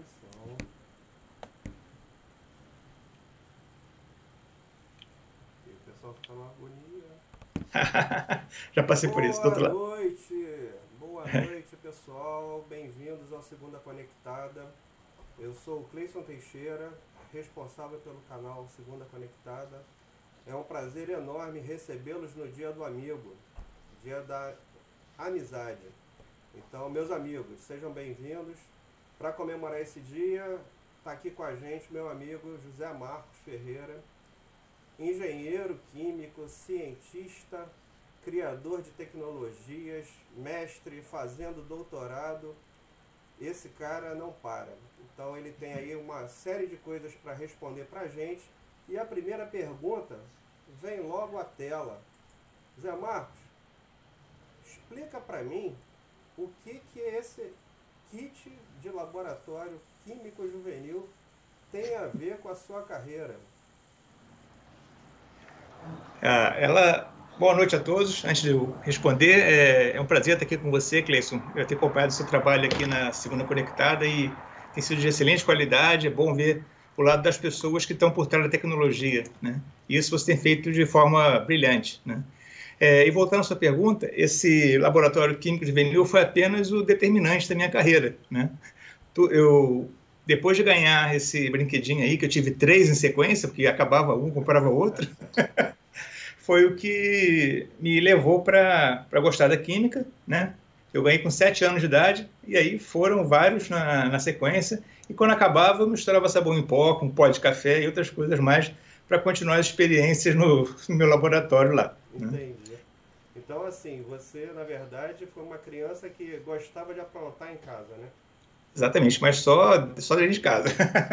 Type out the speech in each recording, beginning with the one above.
transmissão. E o pessoal fica numa agonia. Já passei por isso, do outro lado. Boa noite, boa noite pessoal, bem-vindos ao Segunda Conectada. Eu sou o Cleison Teixeira, responsável pelo canal Segunda Conectada. É um prazer enorme recebê-los no Dia do Amigo, Dia da Amizade. Então, meus amigos, sejam bem-vindos. Para comemorar esse dia, está aqui com a gente meu amigo José Marcos Ferreira, engenheiro químico, cientista, criador de tecnologias, mestre, fazendo doutorado. Esse cara não para. Então ele tem aí uma série de coisas para responder para a gente. E a primeira pergunta vem logo à tela. Zé Marcos, explica para mim o que, que esse kit de laboratório químico juvenil tem a ver com a sua carreira? Ah, ela. Boa noite a todos. Antes de eu responder, é, é um prazer estar aqui com você, Cleison. Eu tenho acompanhado o seu trabalho aqui na Segunda Conectada e tem sido de excelente qualidade. É bom ver o lado das pessoas que estão por trás da tecnologia, né? E isso você tem feito de forma brilhante, né? É, e voltando à sua pergunta, esse laboratório químico de vinil foi apenas o determinante da minha carreira, né? Eu depois de ganhar esse brinquedinho aí, que eu tive três em sequência, porque acabava um, comprava outro, foi o que me levou para gostar da química, né? Eu ganhei com sete anos de idade, e aí foram vários na, na sequência, e quando acabava, eu misturava sabão em pó com pó de café e outras coisas mais para continuar as experiências no, no meu laboratório lá. Né? Entendi. Né? Então, assim, você, na verdade, foi uma criança que gostava de aprontar em casa, né? Exatamente, mas só, só dentro de casa.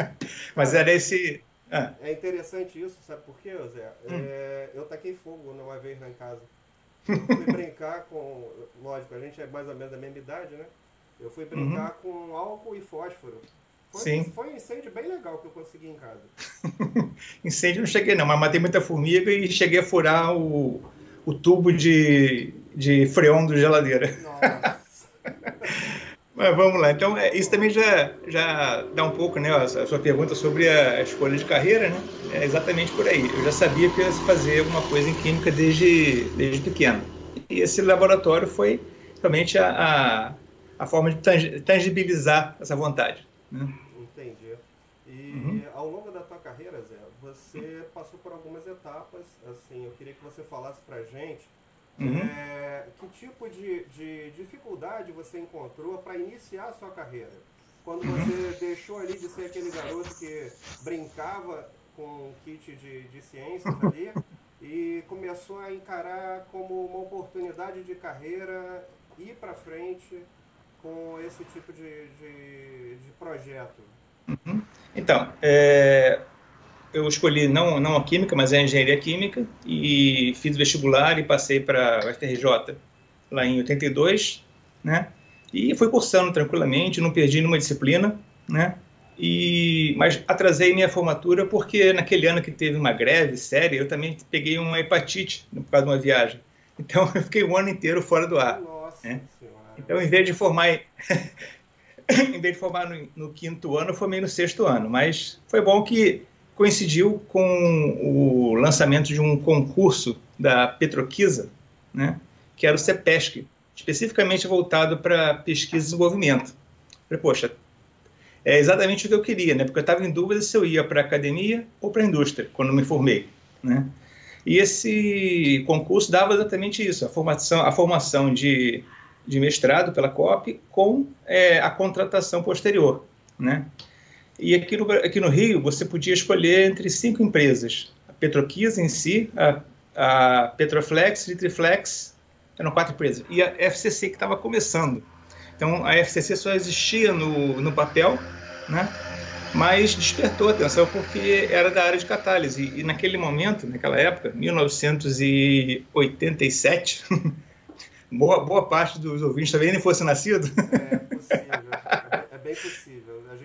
mas era esse... Ah. É interessante isso, sabe por quê, Zé? Hum. É, eu taquei fogo uma vez lá em casa. Eu fui brincar com... Lógico, a gente é mais ou menos da mesma idade, né? Eu fui brincar uhum. com álcool e fósforo. Foi, Sim. foi um incêndio bem legal que eu consegui em casa. incêndio não cheguei não, mas matei muita formiga e cheguei a furar o, o tubo de, de freon do geladeira. Nossa. mas vamos lá, então é, isso também já, já dá um pouco, né, a sua pergunta sobre a escolha de carreira, né? É exatamente por aí. Eu já sabia que ia fazer alguma coisa em química desde, desde pequeno. E esse laboratório foi realmente a, a, a forma de tangibilizar essa vontade. Né? Entendi. E uhum. ao longo da tua carreira, Zé, você passou por algumas etapas. Assim, eu queria que você falasse pra gente uhum. é, que tipo de, de dificuldade você encontrou para iniciar a sua carreira. Quando uhum. você deixou ali de ser aquele garoto que brincava com um kit de, de ciências ali e começou a encarar como uma oportunidade de carreira, ir para frente com esse tipo de, de, de projeto? Uhum. Então, é, eu escolhi não, não a química, mas a engenharia química e fiz vestibular e passei para a UFRJ lá em 82, né? E fui cursando tranquilamente, não perdi nenhuma disciplina, né? E, mas atrasei minha formatura porque naquele ano que teve uma greve séria, eu também peguei uma hepatite por causa de uma viagem. Então eu fiquei um ano inteiro fora do ar. Nossa né? Então, em vez de formar, em vez de formar no, no, quinto ano, eu formei no sexto ano. Mas foi bom que coincidiu com o lançamento de um concurso da Petroquisa, né, que era o CEPESC, especificamente voltado para pesquisa e desenvolvimento. Falei, poxa, é exatamente o que eu queria, né? Porque eu estava em dúvida se eu ia para a academia ou para a indústria quando me formei, né? E esse concurso dava exatamente isso, a formação, a formação de de mestrado pela COP com é, a contratação posterior, né? E aqui no, aqui no Rio você podia escolher entre cinco empresas: a Petroquis em si, a, a Petroflex, Litriflex, eram quatro empresas, e a FCC que estava começando. Então a FCC só existia no, no papel, né? Mas despertou atenção porque era da área de catálise e, naquele momento, naquela época, 1987 boa, boa parte dos ouvintes também nem fosse nascido. É possível, é, é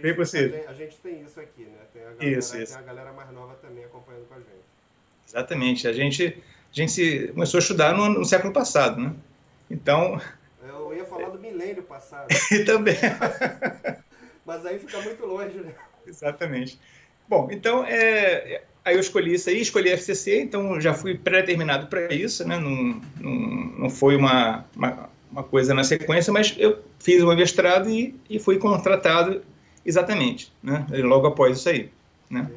bem possível. A gente. A gente, tem isso aqui, né? Tem a galera, isso, isso. Tem a galera mais nova também acompanhando com a gente. Exatamente. A gente, a gente se, começou a estudar no, no século passado, né? Então... Eu ia falar do milênio passado. também. Mas aí fica muito longe, né? Exatamente. Bom, então, é, aí eu escolhi isso aí, escolhi FCC, então já fui pré-determinado para isso, né? Não, não, não foi uma, uma, uma, coisa na sequência, mas eu fiz o mestrado e, e fui contratado exatamente, né? Logo após isso aí, né?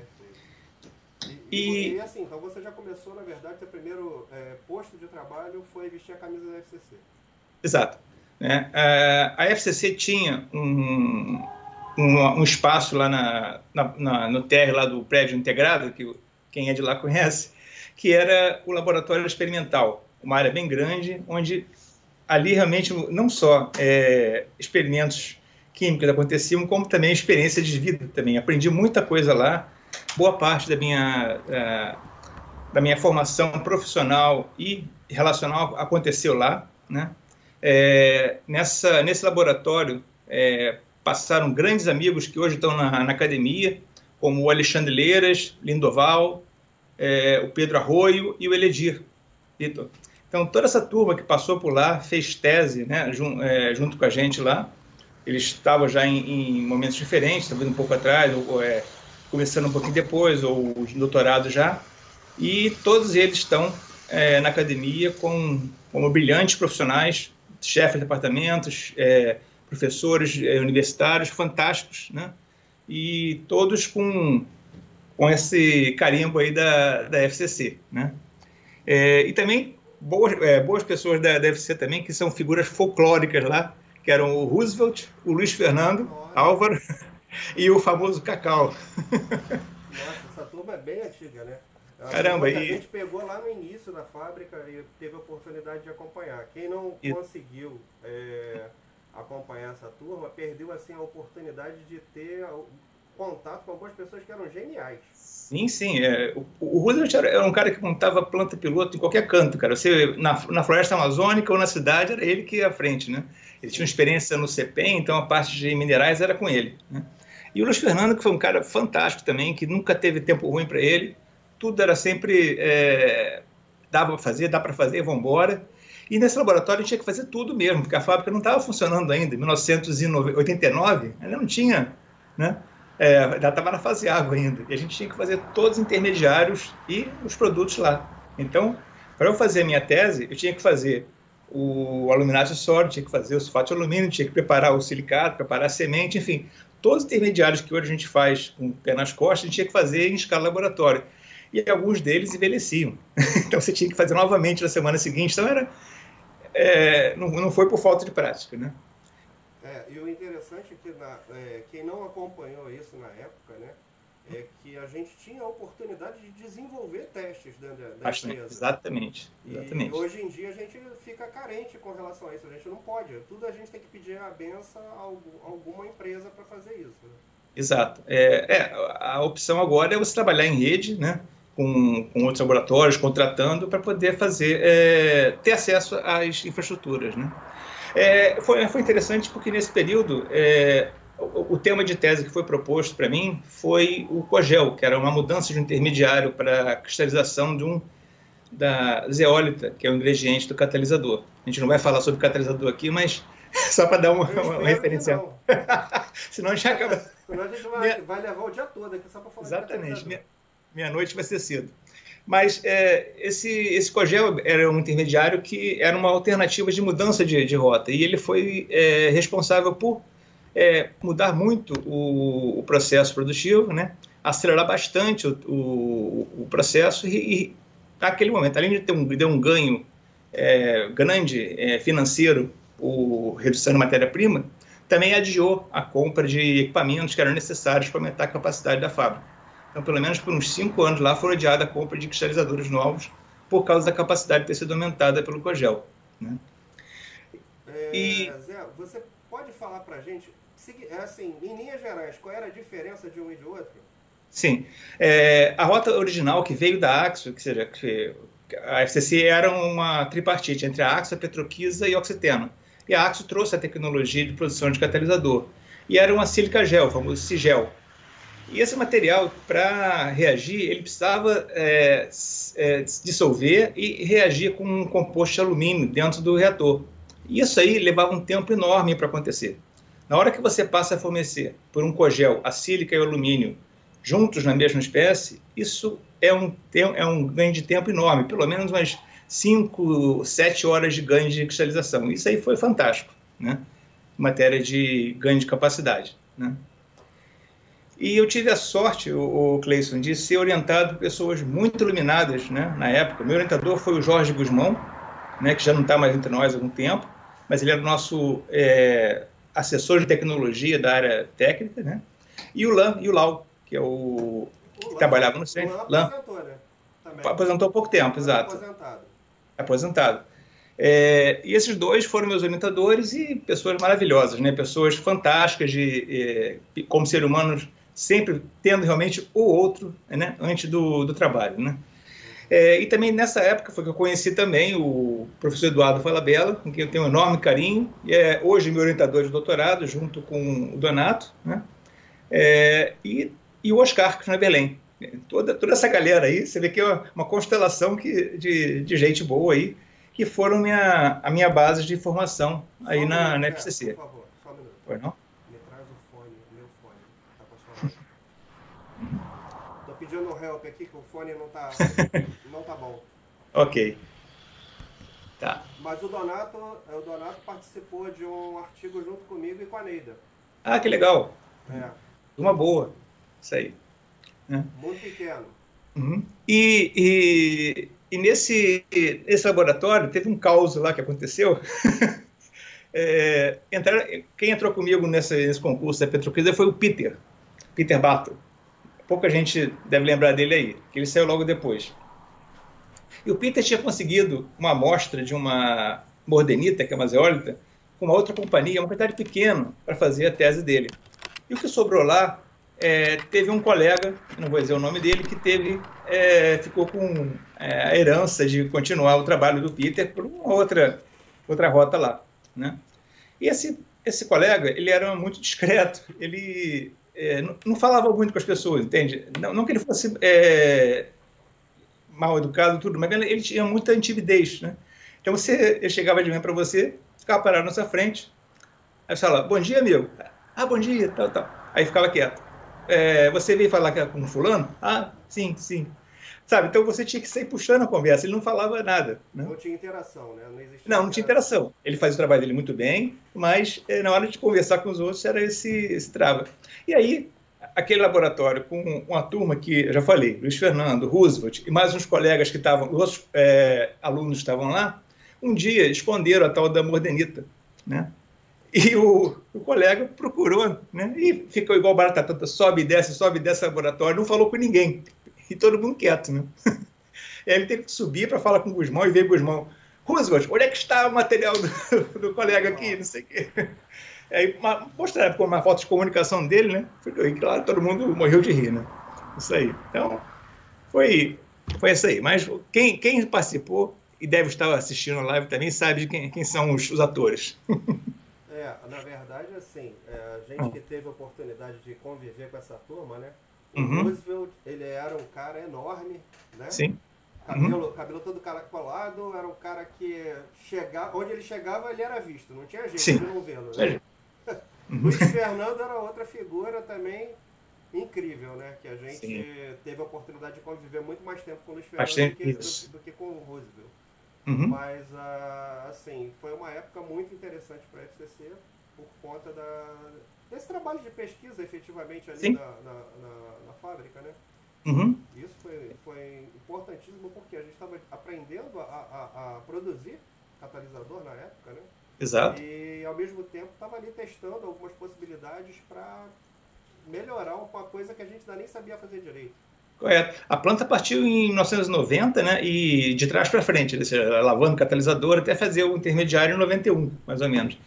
E, e, assim, então você já começou, na verdade, seu primeiro é, posto de trabalho foi vestir a camisa da FCC. Exato. Né? A FCC tinha um, um, um espaço lá na, na, na, no TR lá do prédio integrado, que quem é de lá conhece, que era o laboratório experimental, uma área bem grande, onde ali realmente não só é, experimentos químicos aconteciam, como também experiência de vida também. Aprendi muita coisa lá, boa parte da minha, é, da minha formação profissional e relacional aconteceu lá, né? É, nessa, nesse laboratório é, passaram grandes amigos que hoje estão na, na academia, como o Alexandre Leiras, Lindoval, é, o Pedro Arroio e o Eledir. Então, toda essa turma que passou por lá fez tese né, jun, é, junto com a gente lá. Eles estavam já em, em momentos diferentes, talvez um pouco atrás, ou, é, começando um pouquinho depois, ou os doutorados já. E todos eles estão é, na academia com, como brilhantes profissionais, chefes de departamentos, é, professores é, universitários fantásticos, né? E todos com, com esse carimbo aí da, da FCC, né? É, e também boas, é, boas pessoas da, da FCC também, que são figuras folclóricas lá, que eram o Roosevelt, o Luiz Fernando, Álvaro e o famoso Cacau. Nossa, essa turma é bem antiga, né? Caramba, e... A gente pegou lá no início da fábrica e teve a oportunidade de acompanhar. Quem não e... conseguiu é, acompanhar essa turma, perdeu assim a oportunidade de ter contato com algumas pessoas que eram geniais. Sim, sim. É, o, o Roosevelt era um cara que montava planta piloto em qualquer canto, cara. Você, na, na floresta amazônica ou na cidade, era ele que ia à frente, né? Ele tinha experiência no CPEM, então a parte de minerais era com ele. Né? E o Luiz Fernando, que foi um cara fantástico também, que nunca teve tempo ruim para ele, tudo era sempre é, dá para fazer, dá para fazer, vamos embora. E nesse laboratório a gente tinha que fazer tudo mesmo, porque a fábrica não estava funcionando ainda. Em 1989, ela não tinha, né? É, ela estava na fase água ainda. E a gente tinha que fazer todos os intermediários e os produtos lá. Então, para eu fazer a minha tese, eu tinha que fazer o aluminato sólido, tinha que fazer o sulfato de alumínio, tinha que preparar o silicato, preparar a semente, enfim. Todos os intermediários que hoje a gente faz com o pé nas costas, a gente tinha que fazer em escala laboratório. E alguns deles envelheciam. então você tinha que fazer novamente na semana seguinte. Então era, é, não, não foi por falta de prática, né? É, e o interessante é que na, é, quem não acompanhou isso na época, né, é que a gente tinha a oportunidade de desenvolver testes dentro da, da empresa. Exatamente, exatamente. E hoje em dia a gente fica carente com relação a isso. A gente não pode. Tudo a gente tem que pedir a benção a alguma empresa para fazer isso. Né? Exato. É, é, a opção agora é você trabalhar em rede, né? com, com outros laboratórios, contratando para poder fazer, é, ter acesso às infraestruturas. Né? É, foi, foi interessante porque nesse período é, o, o, tema de tese que foi proposto para mim foi o cogel, que era uma mudança de um intermediário para a cristalização de um da zeólita, que é o ingrediente do catalisador. A gente não vai falar sobre catalisador aqui, mas só para dar uma, uma, uma referência. Senão a gente acaba. Senão a gente vai, Minha... vai levar o dia todo aqui só para falar Exatamente. Minha meia-noite vai ser cedo. Mas é, esse, esse Cogel era um intermediário que era uma alternativa de mudança de, de rota, e ele foi é, responsável por é, mudar muito o, o, processo produtivo, né? acelerar bastante o, o, o processo, e, e, naquele momento, além de ter um, um ganho é, grande é, financeiro, o redução de matéria-prima, também adiou a compra de equipamentos que eram necessários para aumentar a capacidade da fábrica. Então, pelo menos por uns cinco anos lá, foi adiada a compra de cristalizadores novos por causa da capacidade de ter sido aumentada pelo Cogel. Né? É, e... Zé, você pode falar para a gente, é assim, em linhas gerais, qual era a diferença de um e de outro? Sim. É, a rota original que veio da Axo, que seja, que a FCC era uma tripartite entre a Axo, a Petroquisa e a Oxiteno. E a Axo trouxe a tecnologia de produção de catalisador. E era uma sílica gel, o famoso Sigel. E esse material, para reagir, ele precisava é, é, dissolver e reagir com um composto de alumínio dentro do reator. Isso aí levava um tempo enorme para acontecer. Na hora que você passa a fornecer por um cogel a sílica e o alumínio juntos na mesma espécie, isso é um, é um ganho de tempo enorme, pelo menos umas 5, 7 horas de ganho de cristalização. Isso aí foi fantástico, né? Em matéria de ganho de capacidade, né? E eu tive a sorte, o, o Cleison, de ser orientado por pessoas muito iluminadas, né? Na época, meu orientador foi o Jorge Guzmão, né? Que já não está mais entre nós há algum tempo, mas ele era o nosso é, assessor de tecnologia da área técnica, né? E o Lan e o Lau, que é o, o que trabalhava no centro. O Lan aposentou, né? Também. Aposentou há pouco tempo, exato. Aposentado. Aposentado. É, e esses dois foram meus orientadores e pessoas maravilhosas, né? Pessoas fantásticas de, é, como ser humanos, sempre tendo realmente o outro, né? Antes do, do trabalho, né? É, e também nessa época foi que eu conheci também o professor Eduardo Falabella, com quem eu tenho um enorme carinho, e é hoje meu orientador de doutorado, junto com o Donato, né? É, e, e o Oscar, Belém. Toda, toda essa galera aí, você vê que é uma, uma constelação que, de, de gente boa aí, que foram minha, a minha base de formação aí na, na FCC. Por favor, só um minuto. Foi, não? Me traz o fone, o meu fone. Tá Tô pedindo um help aqui que o fone não tá, não tá bom. Ok. Tá. Mas o Donato, o Donato participou de um artigo junto comigo e com a Neida. Ah, que legal. É. Uma boa. Isso aí. Né? Muito pequeno. Uhum. E, e, e, nesse, nesse laboratório teve um caos lá que aconteceu. é, entrar, quem entrou comigo nesse, nesse concurso da Petroquisa foi o Peter, Peter Battle. Pouca gente deve lembrar dele aí, que ele saiu logo depois. E o Peter tinha conseguido uma amostra de uma mordenita, que é uma zeólita, com uma outra companhia, uma quantidade pequena, para fazer a tese dele. E o que sobrou lá é, teve um colega, não vou dizer o nome dele, que teve, é, ficou com é, a herança de continuar o trabalho do Peter por uma outra, outra rota lá. Né? E esse, esse colega, ele era muito discreto, ele é, não, não, falava muito com as pessoas, entende? Não, não que ele fosse é, mal educado tudo, mas ele tinha muita timidez, né? Então você, chegava de manhã para você, ficava parado na sua frente, aí você bom dia, amigo. Ah, bom dia, tal, tal. Aí ficava quieto é, você veio falar com fulano? Ah, sim, sim. Sabe, então você tinha que sair puxando a conversa, ele não falava nada. Né? Não tinha interação, né? Não, existia não, não tinha interação. Ele fazia o trabalho dele muito bem, mas é, na hora de conversar com os outros era esse, esse trava. E aí, aquele laboratório com uma turma que, já falei, Luiz Fernando, Roosevelt e mais uns colegas que estavam, os outros é, alunos estavam lá, um dia esconderam a tal da mordenita, né? E o, o colega procurou, né? E ficou igual barata sobe e desce, sobe e desce laboratório, não falou com ninguém. E todo mundo quieto, né? E aí ele teve que subir para falar com o Guzmão e ver o Guzmão. Roosevelt, onde é que está o material do, do colega aqui? Não sei o quê. Aí mostraram com uma foto de comunicação dele, né? E claro, todo mundo morreu de rir, né? Isso aí. Então, foi, foi isso aí. Mas quem, quem participou e deve estar assistindo a live também sabe de quem, quem são os, os atores. É, na verdade, assim, é, a gente que teve a oportunidade de conviver com essa turma, né? O uhum. Roosevelt, ele era um cara enorme, né? Sim. Cabelo, uhum. cabelo todo caracolado, era um cara que chegava, onde ele chegava ele era visto, não tinha jeito Sim. de não vê-lo, né? Uhum. Luiz Fernando era outra figura também incrível, né? Que a gente Sim. teve a oportunidade de conviver muito mais tempo com o Luiz Fernando do que, do, do que com o Roosevelt. Uhum. Mas, uh, assim, foi uma época muito interessante para a FCC por conta da, desse trabalho de pesquisa efetivamente ali na, na, na, na, fábrica, né? Uhum. Isso foi, foi importantíssimo porque a gente estava aprendendo a, a, a, produzir catalisador na época, né? Exato. E ao mesmo tempo estava ali testando algumas possibilidades para melhorar uma coisa que a gente ainda nem sabia fazer direito. Correto. A planta partiu em 1990, né? E de trás para frente, lavando o catalisador até fazer o intermediário em 91, mais ou menos.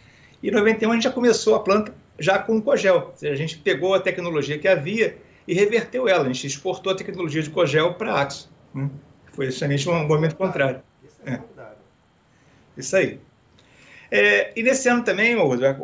E em 91 a gente já começou a planta já com o cogel. Seja, a gente pegou a tecnologia que havia e reverteu ela. A gente exportou a tecnologia de cogel para a Axo. Né? Foi justamente um movimento contrário. Isso é, é. Isso aí. É, e nesse ano também,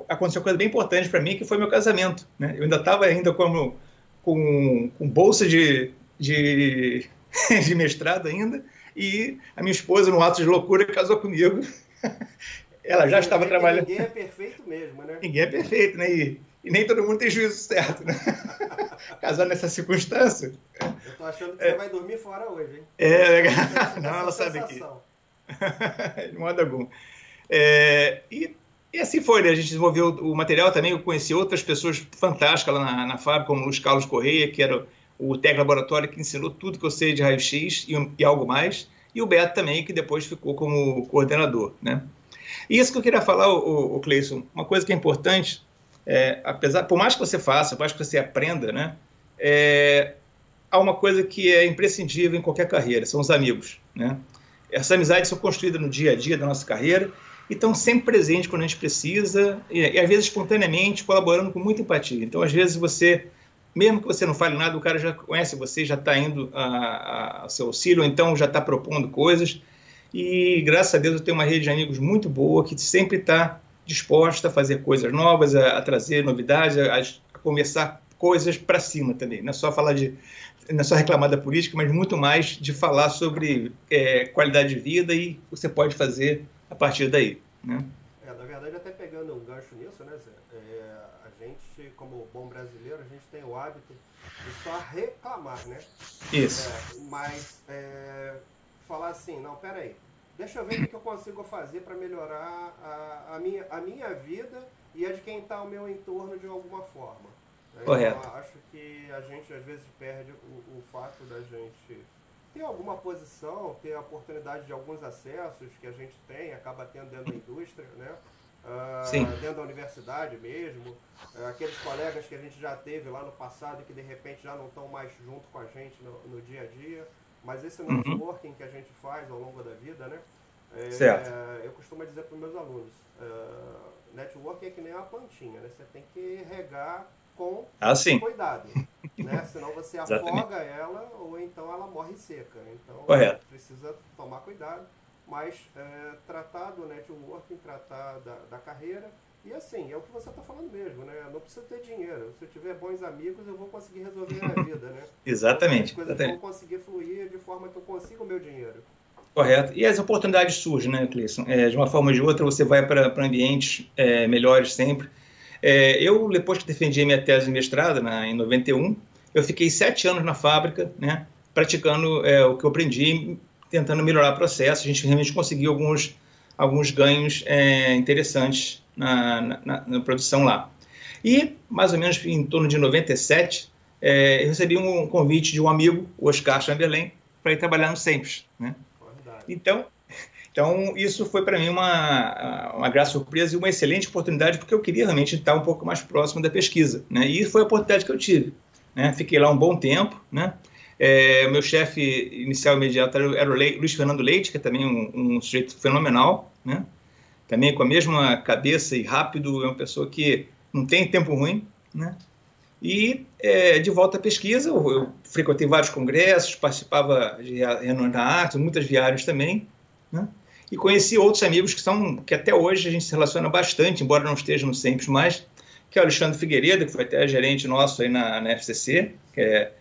aconteceu uma coisa bem importante para mim, que foi meu casamento. Né? Eu ainda estava ainda como, com, com bolsa de, de, de mestrado ainda, e a minha esposa, no ato de loucura, casou comigo. ela já estava trabalhando. Ninguém é perfeito mesmo, né? Ninguém é perfeito, né? E, e nem todo mundo tem juízo certo, né? Casar nessa circunstância. Eu tô achando que é. você vai dormir fora hoje, hein? É, legal. Não, ela sabe que. De modo algum. É, e, e, assim foi, né? A gente desenvolveu o material também. Eu conheci outras pessoas fantásticas lá na, na fábrica, como o Luiz Carlos Correia, que era o técnico laboratório que ensinou tudo que eu sei de raio-x e, e, algo mais. E o Beto também, que depois ficou como coordenador, né? E isso que eu queria falar, o, o Cleison, uma coisa que é importante, é, apesar, por mais que você faça, por mais que você aprenda, né? É, há uma coisa que é imprescindível em qualquer carreira, são os amigos, né? Essas amizades são construídas no dia a dia da nossa carreira e estão sempre presentes quando a gente precisa e, e às vezes espontaneamente colaborando com muita empatia. Então, às vezes você mesmo que você não fale nada, o cara já conhece você, já está indo a, a, a, seu auxílio, ou então já está propondo coisas. E graças a Deus eu tenho uma rede de amigos muito boa que sempre está disposta a fazer coisas novas, a, a trazer novidades, a, a conversar coisas para cima também. Não é só falar de, não é só reclamar da política, mas muito mais de falar sobre é, qualidade de vida e o que você pode fazer a partir daí. Né? É, na verdade, até pegando um gancho nisso, né, Zé? É, a gente, como bom brasileiro, a gente tem o hábito de só reclamar, né? Isso. É, mas é, falar assim, não, peraí, deixa eu ver o que eu consigo fazer para melhorar a, a, minha, a minha vida e a de quem está ao meu entorno de alguma forma. Correto. Então, acho que a gente às vezes perde o, o fato da gente ter alguma posição, ter a oportunidade de alguns acessos que a gente tem, acaba tendo dentro da indústria, né? Uh, dentro da universidade mesmo, uh, aqueles colegas que a gente já teve lá no passado e que de repente já não estão mais junto com a gente no, no dia a dia. Mas esse uhum. networking que a gente faz ao longo da vida, né? É, certo. eu costumo dizer para os meus alunos, uh, networking é que nem uma plantinha, né? Você tem que regar com ah, cuidado, né? Senão você afoga ela ou então ela morre seca. Então Correto. precisa tomar cuidado, mas é, tratar do networking, tratar da, da carreira e assim, é o que você está falando mesmo, né? Não precisa ter dinheiro. Se eu tiver bons amigos, eu vou conseguir resolver a vida, né? exatamente. As coisas exatamente. vão conseguir fluir de forma que eu consiga o meu dinheiro. Correto. E as oportunidades surgem, né, Cleison? É, de uma forma ou de outra, você vai para ambientes é, melhores sempre. É, eu, depois que defendi minha tese de mestrado, na, em 91, eu fiquei sete anos na fábrica, né, praticando é, o que eu aprendi, tentando melhorar o processo. A gente realmente conseguiu alguns, alguns ganhos é, interessantes na, na, na, produção lá. E, mais ou menos em torno de 97, é, eu recebi um convite de um amigo, o Oscar Chamberlain, para ir trabalhar no Sempre. Né? Então, então, isso foi para mim uma, uma grande surpresa e uma excelente oportunidade, porque eu queria realmente estar um pouco mais próximo da pesquisa. Né? E foi a oportunidade que eu tive. Né? Fiquei lá um bom tempo. Né? É, meu chefe inicial imediato era o Luiz Fernando Leite, que é também um, um sujeito fenomenal. Né? também com a mesma cabeça e rápido, é uma pessoa que não tem tempo ruim, né? E é, de volta à pesquisa, eu, eu, frequentei vários congressos, participava de reuniões da arte, muitas viagens também, né? E conheci outros amigos que são que até hoje a gente se relaciona bastante, embora não estejam sempre mais, que é o Alexandre Figueiredo, que foi até gerente nosso aí na, na FCC, que é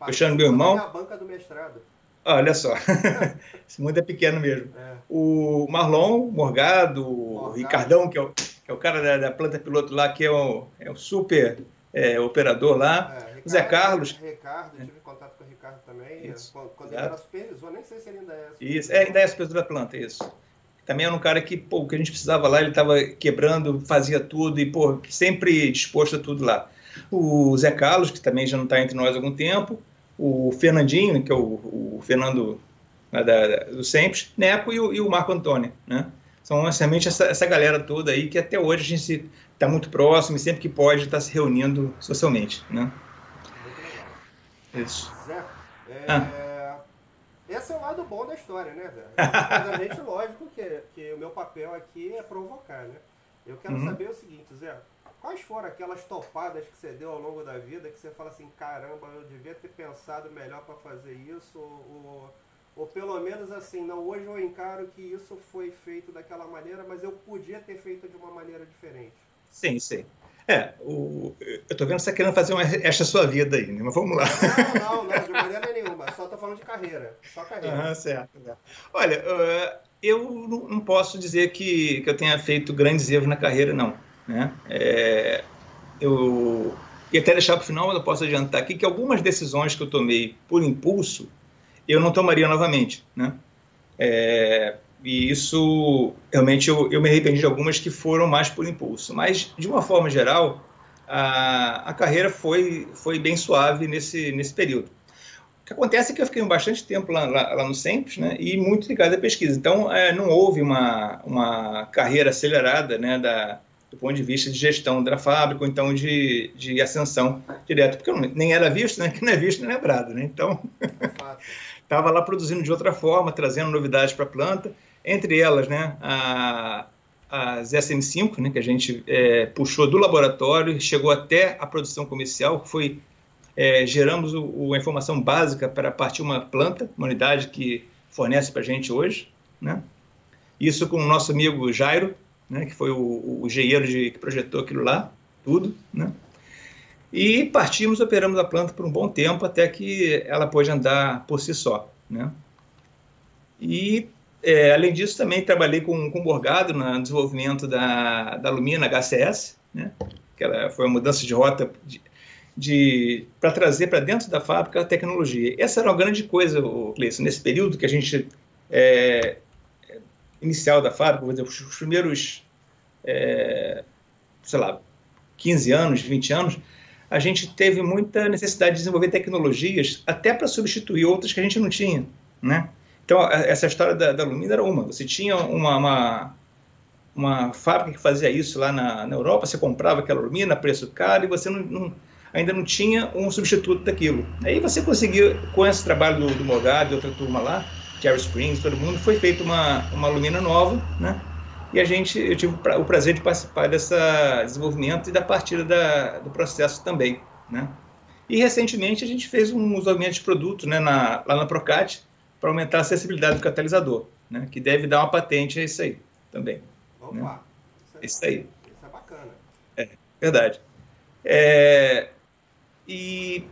o Alexandre, meu irmão. a banca do mestrado. Olha só, esse mundo é pequeno mesmo. É. O Marlon Morgado, Morgado, o Ricardão, que é o, que é o cara da, da, planta piloto lá, que é o, é o super é, operador lá. É, Ricardo, Zé Carlos. Ricardo, eu tive contato com o Ricardo também. Isso. Quando, quando ele era supervisor, nem sei se ele ainda é supervisor. Isso, é, ainda é supervisor da planta, isso. Também era um cara que, pô, o que a gente precisava lá, ele estava quebrando, fazia tudo e, pô, sempre disposto a tudo lá. O Zé Carlos, que também já não está entre nós há algum tempo o Fernandinho, que é o, o Fernando né, da, da, do Sempre, Neco e o, e o, Marco Antônio, né? São realmente essa, essa galera toda aí que até hoje a gente está muito próximo e sempre que pode está se reunindo socialmente, né? Isso. Zé, é, ah. esse é o lado bom da história, né, Zé? Mas a gente, lógico que, que o meu papel aqui é provocar, né? Eu quero uhum. saber o seguinte, Zé, Quais foram aquelas topadas que você deu ao longo da vida que você fala assim, caramba, eu devia ter pensado melhor para fazer isso, ou, ou, pelo menos assim, não, hoje eu encaro que isso foi feito daquela maneira, mas eu podia ter feito de uma maneira diferente. Sim, sim. É, o, eu tô vendo que você tá querendo fazer uma, esta sua vida aí, né? Mas vamos lá. Não, não, não, de maneira nenhuma. Só tô falando de carreira. Só carreira. Ah, certo. Olha, uh, eu não posso dizer que, que eu tenha feito grandes erros na carreira, não. Né? É, eu e até deixar para o final, eu posso adiantar aqui que algumas decisões que eu tomei por impulso, eu não tomaria novamente, né? É, e isso, realmente, eu, eu me arrependi de algumas que foram mais por impulso. Mas, de uma forma geral, a, a carreira foi, foi bem suave nesse, nesse período. O que acontece é que eu fiquei bastante tempo lá, lá, lá no SEMPES, né, e muito ligado à pesquisa. Então, é, não houve uma, uma carreira acelerada né, da, do ponto de vista de gestão da fábrica, ou então de, de ascensão direto, porque não, nem era visto, né, que não é visto nem lembrado. Né, então, estava lá produzindo de outra forma, trazendo novidades para a planta, entre elas né, a, as SM5, né, que a gente é, puxou do laboratório, chegou até a produção comercial, foi é, geramos o, a informação básica para partir uma planta, uma unidade que fornece para a gente hoje, né? Isso com o nosso amigo Jairo, né, que foi o, o engenheiro de, que projetou aquilo lá, tudo, né? E partimos, operamos a planta por um bom tempo até que ela pôde andar por si só, né? E é, além disso, também trabalhei com, com Borgado no desenvolvimento da, da Lumina HCS, né? que ela foi uma mudança de rota de, de para trazer para dentro da fábrica a tecnologia. Essa era uma grande coisa, Cleison, nesse período que a gente, é, inicial da fábrica, vou dizer, os, os primeiros, é, sei lá, 15 anos, 20 anos, a gente teve muita necessidade de desenvolver tecnologias até para substituir outras que a gente não tinha, né? Então, essa história da, da era uma. Você tinha uma, uma, uma, fábrica que fazia isso lá na, na Europa, você comprava aquela Lumina, preço caro, e você não, não, ainda não tinha um substituto daquilo. Aí você conseguiu, com esse trabalho do, do Morgado e outra turma lá, Jerry Springs, todo mundo, foi feita uma, uma Lumina nova, né? E a gente, eu tive o prazer de participar desse desenvolvimento e da partida da, do processo também, né? E recentemente a gente fez um desenvolvimento de produto né, na, lá na Procate, para aumentar a acessibilidade do catalisador, né? que deve dar uma patente a isso aí também. Opa, né? isso, é, isso aí. Isso é bacana. É, verdade. É, e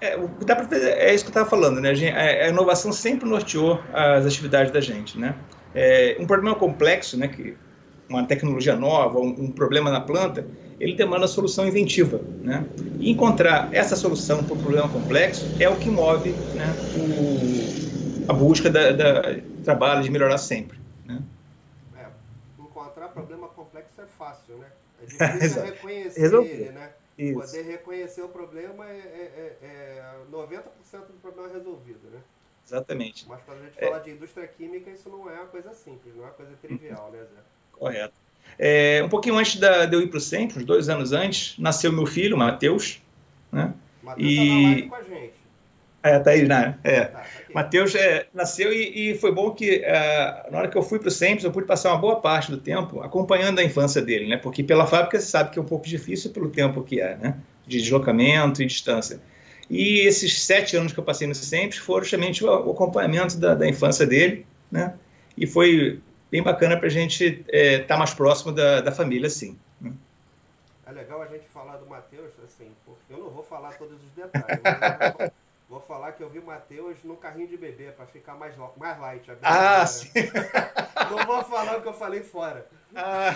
é, o que dá para fazer é isso que eu estava falando, né? A, inovação sempre norteou as atividades da gente, né? É, um problema complexo, né? Que uma tecnologia nova, um, um, problema na planta, ele demanda solução inventiva, né? E encontrar essa solução para um problema complexo é o que move, né? O, a busca da, da trabalho de melhorar sempre. Né? É, encontrar problema complexo é fácil, né? É difícil reconhecer ele, né? Isso. Poder reconhecer o problema é, é, é, é 90% do problema resolvido, né? Exatamente. Mas quando a gente fala de indústria química, isso não é uma coisa simples, não é uma coisa trivial, né, Zé? Correto. É, um pouquinho antes da, de eu ir para o centro, uns dois anos antes, nasceu meu filho, Matheus. Né? Matheus está na live com a gente. É, tá aí, né? É. Tá Matheus é, nasceu e, e, foi bom que uh, na hora que eu fui para o SEMPS, eu pude passar uma boa parte do tempo acompanhando a infância dele, né? Porque pela fábrica você sabe que é um pouco difícil pelo tempo que é, né? De deslocamento e distância. E esses sete anos que eu passei no SEMPS foram justamente o, o acompanhamento da, da, infância dele, né? E foi bem bacana para a gente estar é, tá mais próximo da, da família, sim. Né? É legal a gente falar do Matheus, assim, porque eu não vou falar todos os detalhes, Vou falar que eu vi o Matheus no carrinho de bebê, para ficar mais, mais light. Ah, sim. Não vou falar o que eu falei fora. Ah,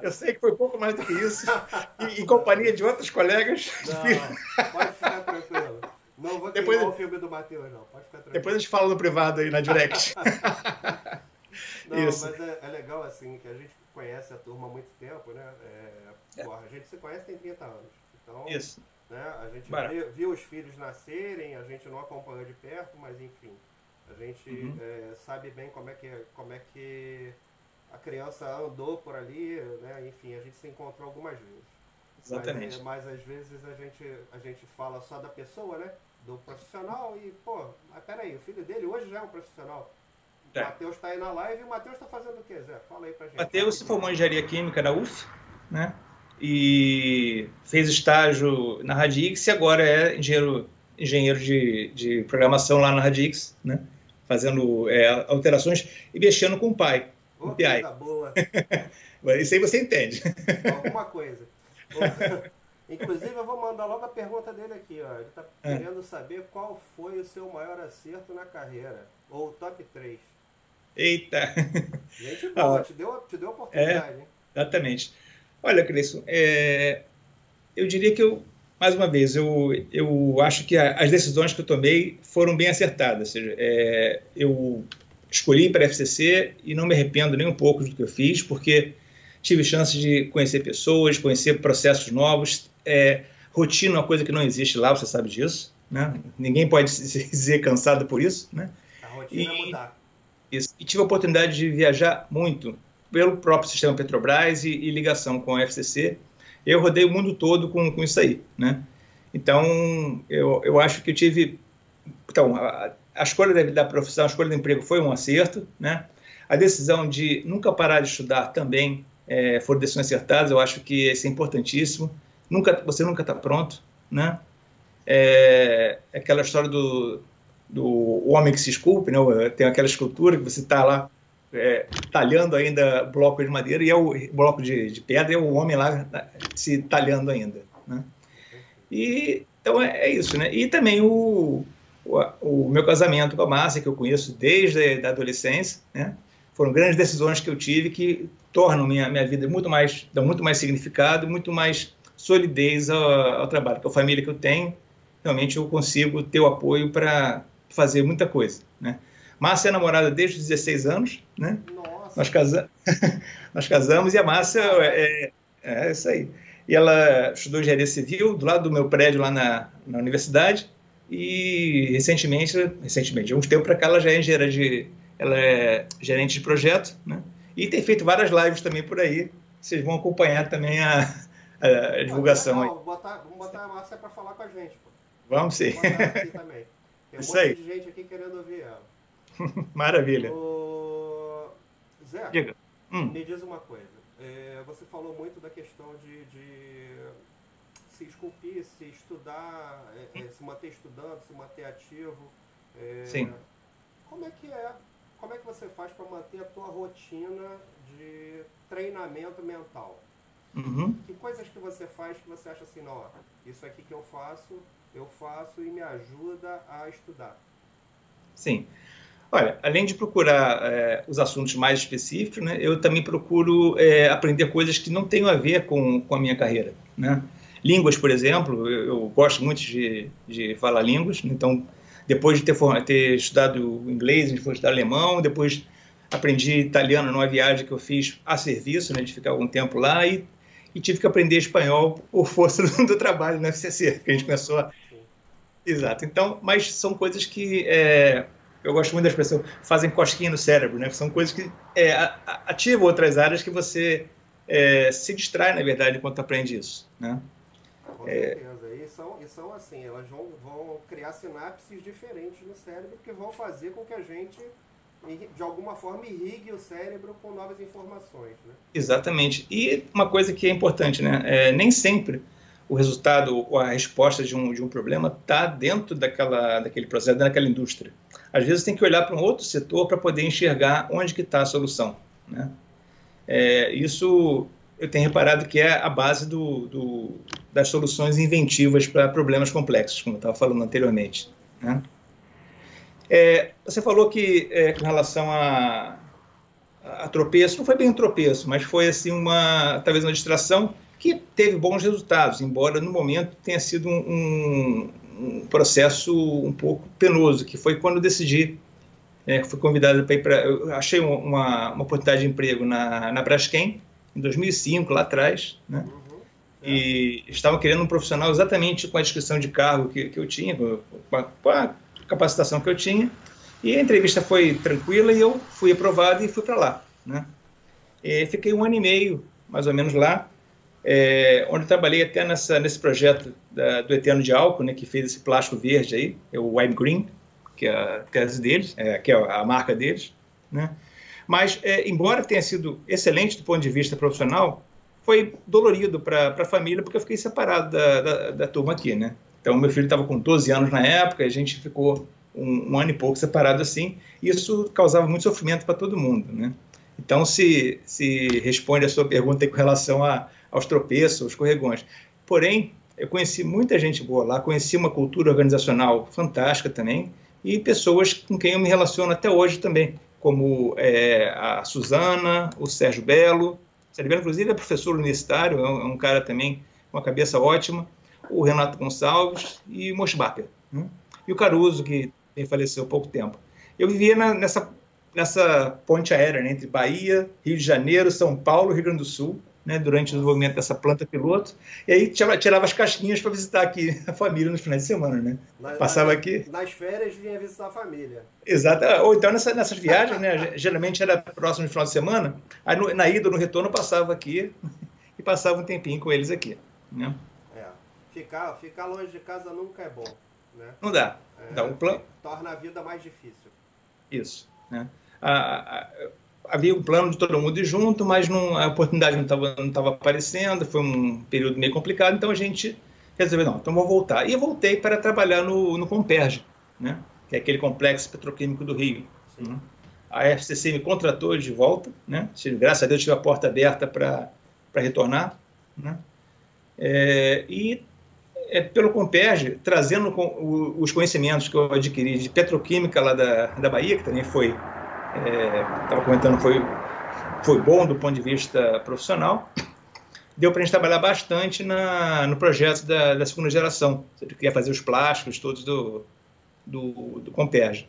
eu sei que foi pouco mais do que isso. E, em companhia de outros colegas. Não, pode ficar tranquilo. Não vou depois, o filme do Matheus, não. Pode ficar tranquilo. Depois a gente fala no privado aí, na direct. não, isso. mas é, é, legal assim, que a gente conhece a turma há muito tempo, né? É, é. Porra, a gente se conhece tem 30 anos. Então, isso. Né? A gente viu, viu, os filhos nascerem, a gente não acompanhou de perto, mas enfim, a gente uhum. é, sabe bem como é, que, como é que a criança andou por ali, né? enfim, a gente se encontrou algumas vezes. Exatamente. Mas, mas às vezes a gente, a gente fala só da pessoa, né? Do profissional e, pô, mas peraí, o filho dele hoje já é um profissional. O é. Matheus está aí na live e o Matheus está fazendo o quê, Zé? Fala aí pra gente. Matheus se formou em engenharia química na UF, né? E fez estágio na Radix e agora é engenheiro, engenheiro de, de programação lá na Radix, né? fazendo é, alterações e mexendo com o pai. Oh, PI. boa. Isso aí você entende. Alguma coisa. Inclusive, eu vou mandar logo a pergunta dele aqui. Ó. Ele está é. querendo saber qual foi o seu maior acerto na carreira, ou top 3. Eita! Gente boa, ah, te, deu, te deu oportunidade. É, exatamente. Olha, Cleison, é, eu diria que eu, mais uma vez, eu, eu acho que a, as decisões que eu tomei foram bem acertadas. Ou seja, é, eu escolhi para a FCC e não me arrependo nem um pouco do que eu fiz, porque tive chance de conhecer pessoas, conhecer processos novos. É, rotina é uma coisa que não existe lá, você sabe disso. Né? Ninguém pode se dizer cansado por isso. Né? A rotina e, é mudar. Isso. E tive a oportunidade de viajar muito pelo próprio sistema Petrobras e, e ligação com a FCC. Eu rodei o mundo todo com, com isso aí. Né? Então, eu, eu acho que eu tive. Então, a, a escolha da, da profissão, a escolha do emprego foi um acerto. Né? A decisão de nunca parar de estudar também é, foram decisões acertadas. Eu acho que isso é importantíssimo. Nunca, você nunca está pronto. Né? É, é, aquela história do, do homem que se esculpe, né? tem aquela escultura que você está lá é, talhando ainda bloco de madeira e é o bloco de, de pedra e é o homem lá se talhando ainda. Né? E, então é, é, isso, né? E também o, o, o, meu casamento com a Márcia, que eu conheço desde a adolescência, né? Foram grandes decisões que eu tive que tornam minha, minha vida muito mais, dão muito mais significado, muito mais solidez ao, ao trabalho. Com a família que eu tenho, realmente eu consigo ter o apoio para fazer muita coisa, né? Márcia é namorada desde os 16 anos, né? Nossa. Nós, casa... Nós casamos e a Márcia é, é, é isso aí. E ela estudou engenharia civil do lado do meu prédio lá na, na universidade e recentemente, recentemente, uns tempos para cá, ela já é engenheira de, ela é gerente de projeto, né? E tem feito várias lives também por aí. Vocês vão acompanhar também a, a divulgação aí. Botar, vamos botar a Márcia para falar com a gente. Pô. Vamos sim. Vamos aqui também. Tem um Isso monte aí. de gente aqui querendo ouvir ela. Maravilha. O... Zé, Diga. Hum. me diz uma coisa. É, você falou muito da questão de, de se esculpir, se estudar, é, é, se manter estudando, se manter ativo. É, Sim. Como é que é? Como é que você faz para manter a tua rotina de treinamento mental? Uhum. Que coisas que você faz que você acha assim, não, isso aqui que eu faço, eu faço e me ajuda a estudar? Sim. Olha, além de procurar é, os assuntos mais específicos, né, eu também procuro é, aprender coisas que não tenham a ver com, com a minha carreira. Né? Línguas, por exemplo, eu, eu gosto muito de, de falar línguas, então, depois de ter, ter estudado inglês, depois de estudar alemão, depois aprendi italiano numa viagem que eu fiz a serviço, né, de ficar algum tempo lá, e, e tive que aprender espanhol por força do, trabalho na FCC, que a gente começou a... Exato. Então, mas são coisas que... É, eu gosto muito das pessoas fazem cosquinha no cérebro, né? São coisas que é, ativam outras áreas que você é, se distrai, na verdade, enquanto aprende isso, né? Com é... certeza. E são, e são assim, elas vão, vão criar sinapses diferentes no cérebro que vão fazer com que a gente, de alguma forma, irrigue o cérebro com novas informações, né? Exatamente. E uma coisa que é importante, né? É, nem sempre o resultado ou a resposta de um, de um problema está dentro daquela, daquele processo, daquela indústria. Às vezes tem que olhar para um outro setor para poder enxergar onde que está a solução. Né? É, isso eu tenho reparado que é a base do, do, das soluções inventivas para problemas complexos, como eu estava falando anteriormente. Né? É, você falou que é, com relação a, a tropeço, não foi bem um tropeço, mas foi assim uma talvez uma distração que teve bons resultados, embora no momento tenha sido um, um, processo um pouco penoso, que foi quando eu decidi, é, fui convidado para ir para... Eu achei uma, uma oportunidade de emprego na, na Braskem, em 2005, lá atrás, né? Uhum. E estavam querendo um profissional exatamente com a descrição de cargo que, que eu tinha, com a, com a capacitação que eu tinha, e a entrevista foi tranquila e eu fui aprovado e fui para lá, né? E fiquei um ano e meio, mais ou menos, lá, é, onde trabalhei até nessa, nesse projeto da, do Eterno de Álcool, né, que fez esse plástico verde aí, é o Wine Green, que é a tese deles, é, que é a marca deles, né? Mas, é, embora tenha sido excelente do ponto de vista profissional, foi dolorido para a família, porque eu fiquei separado da, da, da turma aqui, né? Então, meu filho estava com 12 anos na época, a gente ficou um, um, ano e pouco separado assim, e isso causava muito sofrimento para todo mundo, né? Então, se, se responde a sua pergunta com relação a, aos tropeços, aos escorregões. Porém, eu conheci muita gente boa lá, conheci uma cultura organizacional fantástica também e pessoas com quem eu me relaciono até hoje também, como é, a Suzana, o Sérgio Belo. Sérgio Belo, inclusive, é professor universitário, é um, é um cara também com uma cabeça ótima. O Renato Gonçalves e o Moschbacher. Né? E o Caruso, que faleceu há pouco tempo. Eu vivia na, nessa, nessa ponte aérea né, entre Bahia, Rio de Janeiro, São Paulo, Rio Grande do Sul né, durante o desenvolvimento dessa planta piloto. E aí tirava as casquinhas para visitar aqui a família nos finais de semana, né? Na, Passava nas, aqui. Nas férias vinha visitar a família. Exato. Ou então nessa, nessas viagens, né? Geralmente era próximo de final de semana. Aí no, na ida ou no retorno passava aqui e passava um tempinho com eles aqui. Né? É. Ficar, ficar longe de casa nunca é bom. Né? Não dá. É, dá um plano. Torna a vida mais difícil. Isso. Né? A, a, havia um plano de todo mundo ir junto, mas não, a oportunidade não estava não tava aparecendo, foi um período meio complicado, então a gente resolveu, não, então vou voltar. E voltei para trabalhar no, no Comperge, né? que é aquele complexo petroquímico do Rio. Né? A FCC me contratou de volta, né? graças a Deus tive a porta aberta para retornar. Né? É, e é, pelo Comperge, trazendo com, os conhecimentos que eu adquiri de petroquímica lá da, da Bahia, que também foi estava é, comentando, foi, foi bom do ponto de vista profissional. Deu para a gente trabalhar bastante na, no projeto da, da segunda geração. Você queria fazer os plásticos todos do, do, do Comperge.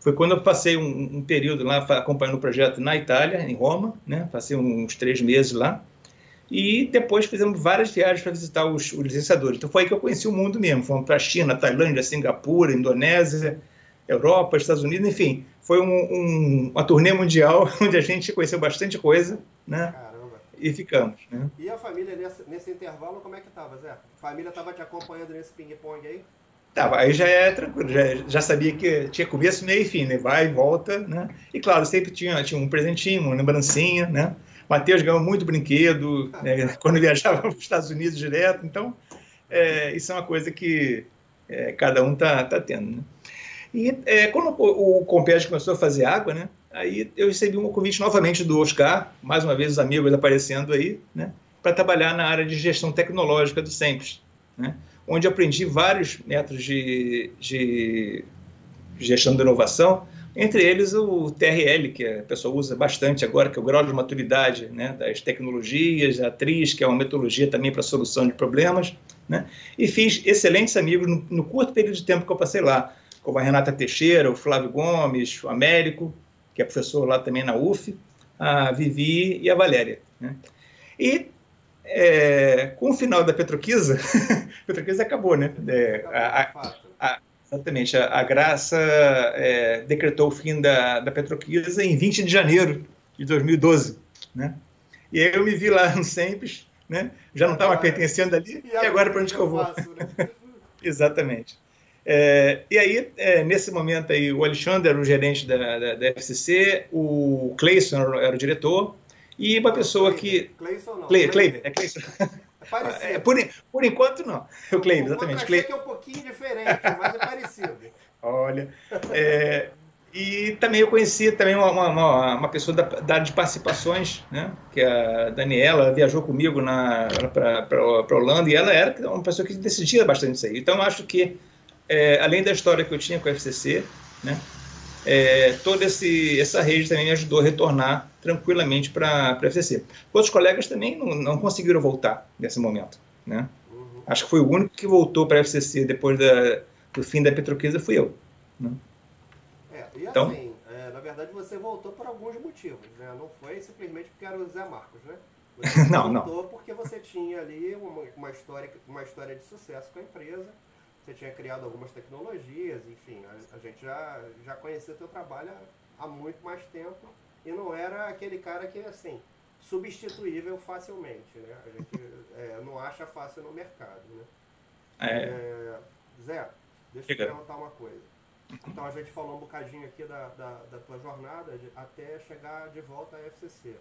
Foi quando eu passei um, um, período lá acompanhando o projeto na Itália, em Roma, né? passei uns três meses lá. E depois fizemos várias viagens para visitar os, os licenciadores. Então foi aí que eu conheci o mundo mesmo. Fomos para a China, Tailândia, Singapura, Indonésia, Europa, Estados Unidos, enfim foi um, um, uma turnê mundial onde a gente conheceu bastante coisa, né? Caramba. E ficamos, né? E a família nesse, nesse intervalo, como é que tava, Zé? A família estava te acompanhando nesse ping-pong aí? Tava, aí já é tranquilo, já, já sabia que tinha começo, meio e fim, né? Vai e volta, né? E claro, sempre tinha, tinha um presentinho, uma lembrancinha, né? Matheus ganhou muito brinquedo né? quando viajava para os Estados Unidos direto, então é, isso é uma coisa que é, cada um tá, tá tendo, né? E é, quando o, o Compete começou a fazer água, né, aí eu recebi um convite novamente do Oscar, mais uma vez os amigos aparecendo aí, né, para trabalhar na área de gestão tecnológica do SEMPES, né, onde aprendi vários métodos de, de gestão de inovação, entre eles o TRL, que a pessoa usa bastante agora, que é o grau de maturidade né, das tecnologias, a TRIS, que é uma metodologia também para solução de problemas, né, e fiz excelentes amigos no, no curto período de tempo que eu passei lá como a Renata Teixeira, o Flávio Gomes, o Américo, que é professor lá também na UF, a Vivi e a Valéria. Né? E é, com o final da Petroquisa, a Petroquisa acabou, né? É, a, a, exatamente, a, Graça é, decretou o fim da, da Petroquisa em 20 de janeiro de 2012, né? E aí eu me vi lá no Sempes, né? Já não estava pertencendo ali, e agora para onde que eu vou? Faço, né? Exatamente. É, e aí, é, nesse momento aí, o Alexandre era o gerente da, da, da FCC, o Cleison era, era, o diretor, e uma pessoa que... Cleison não. Clay, é Cleison. É, é por, por enquanto, não. O Clay, exatamente. Clay. que é um pouquinho diferente, mas é parecido. Olha, é, e também eu conheci também uma, uma, uma pessoa da, da, área de participações, né? que é a Daniela, viajou comigo para a Holanda, e ela era uma pessoa que decidia bastante isso aí. Então, eu acho que é, além da história que eu tinha com a FCC, né, é, toda esse, essa rede também me ajudou a retornar tranquilamente para a FCC. Outros colegas também não, não, conseguiram voltar nesse momento. Né? Uhum. Acho que foi o único que voltou para a FCC depois da, do fim da Petroquisa fui eu. Né? É, e então, assim, é, na verdade você voltou por alguns motivos, né? não foi simplesmente porque era o Zé Marcos, né? Você não, voltou não. porque você tinha ali uma, uma, história, uma história de sucesso com a empresa, você tinha criado algumas tecnologias, enfim, a, a gente já, já conhecia o teu trabalho há, há, muito mais tempo e não era aquele cara que, assim, substituível facilmente, né? A gente é, não acha fácil no mercado, né? É. É, Zé, deixa eu te perguntar uma coisa. Então a gente falou um bocadinho aqui da, da, da tua jornada de, até chegar de volta à FCC. Sim.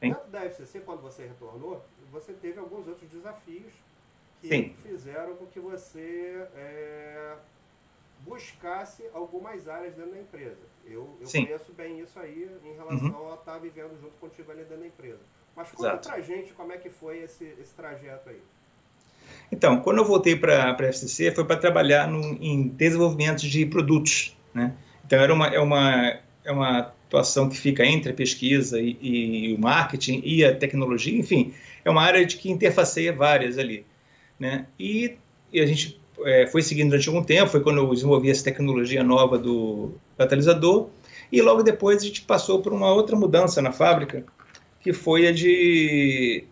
Dentro da FCC, quando você retornou, você teve alguns outros desafios que Sim. fizeram com que você é, buscasse algumas áreas dentro da empresa. Eu, eu conheço bem isso aí em relação uhum. a estar tá vivendo junto contigo ali dentro da empresa. Mas conta Exato. pra gente como é que foi esse, esse trajeto aí. Então, quando eu voltei para a FCC, foi para trabalhar no, em desenvolvimento de produtos. Né? Então, era uma, é uma, é uma situação que fica entre a pesquisa e, e, o marketing e a tecnologia, enfim, é uma área de que interfaceia várias ali, né? E, e a gente é, foi seguindo durante algum tempo, foi quando eu desenvolvi essa tecnologia nova do catalisador, e logo depois a gente passou por uma outra mudança na fábrica, que foi a de,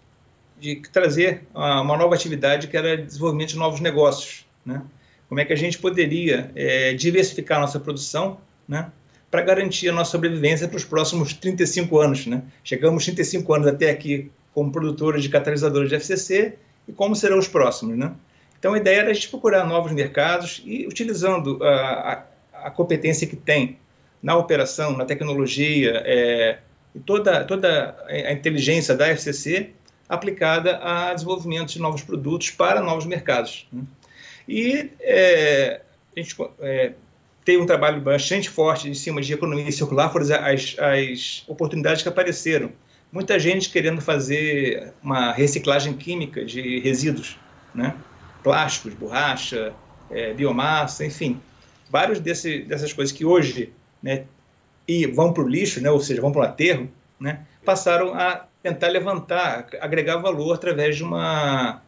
de trazer uma nova atividade que era desenvolvimento de novos negócios, né? Como é que a gente poderia é, diversificar a nossa produção, né? para garantir a nossa sobrevivência para os próximos 35 anos. Né? Chegamos 35 anos até aqui como produtores de catalisadores de FCC e como serão os próximos. Né? Então a ideia era a gente procurar novos mercados e utilizando a, a, a competência que tem na operação, na tecnologia é, e toda, toda a inteligência da FCC aplicada a desenvolvimento de novos produtos para novos mercados. Né? E é, a gente é, tem um trabalho bastante forte em cima de economia circular, foram as, as oportunidades que apareceram. Muita gente querendo fazer uma reciclagem química de resíduos, né? plásticos, borracha, é, biomassa, enfim. Vários dessas coisas que hoje né, e vão para o lixo, né, ou seja, vão para o aterro, né, passaram a tentar levantar, agregar valor através de uma,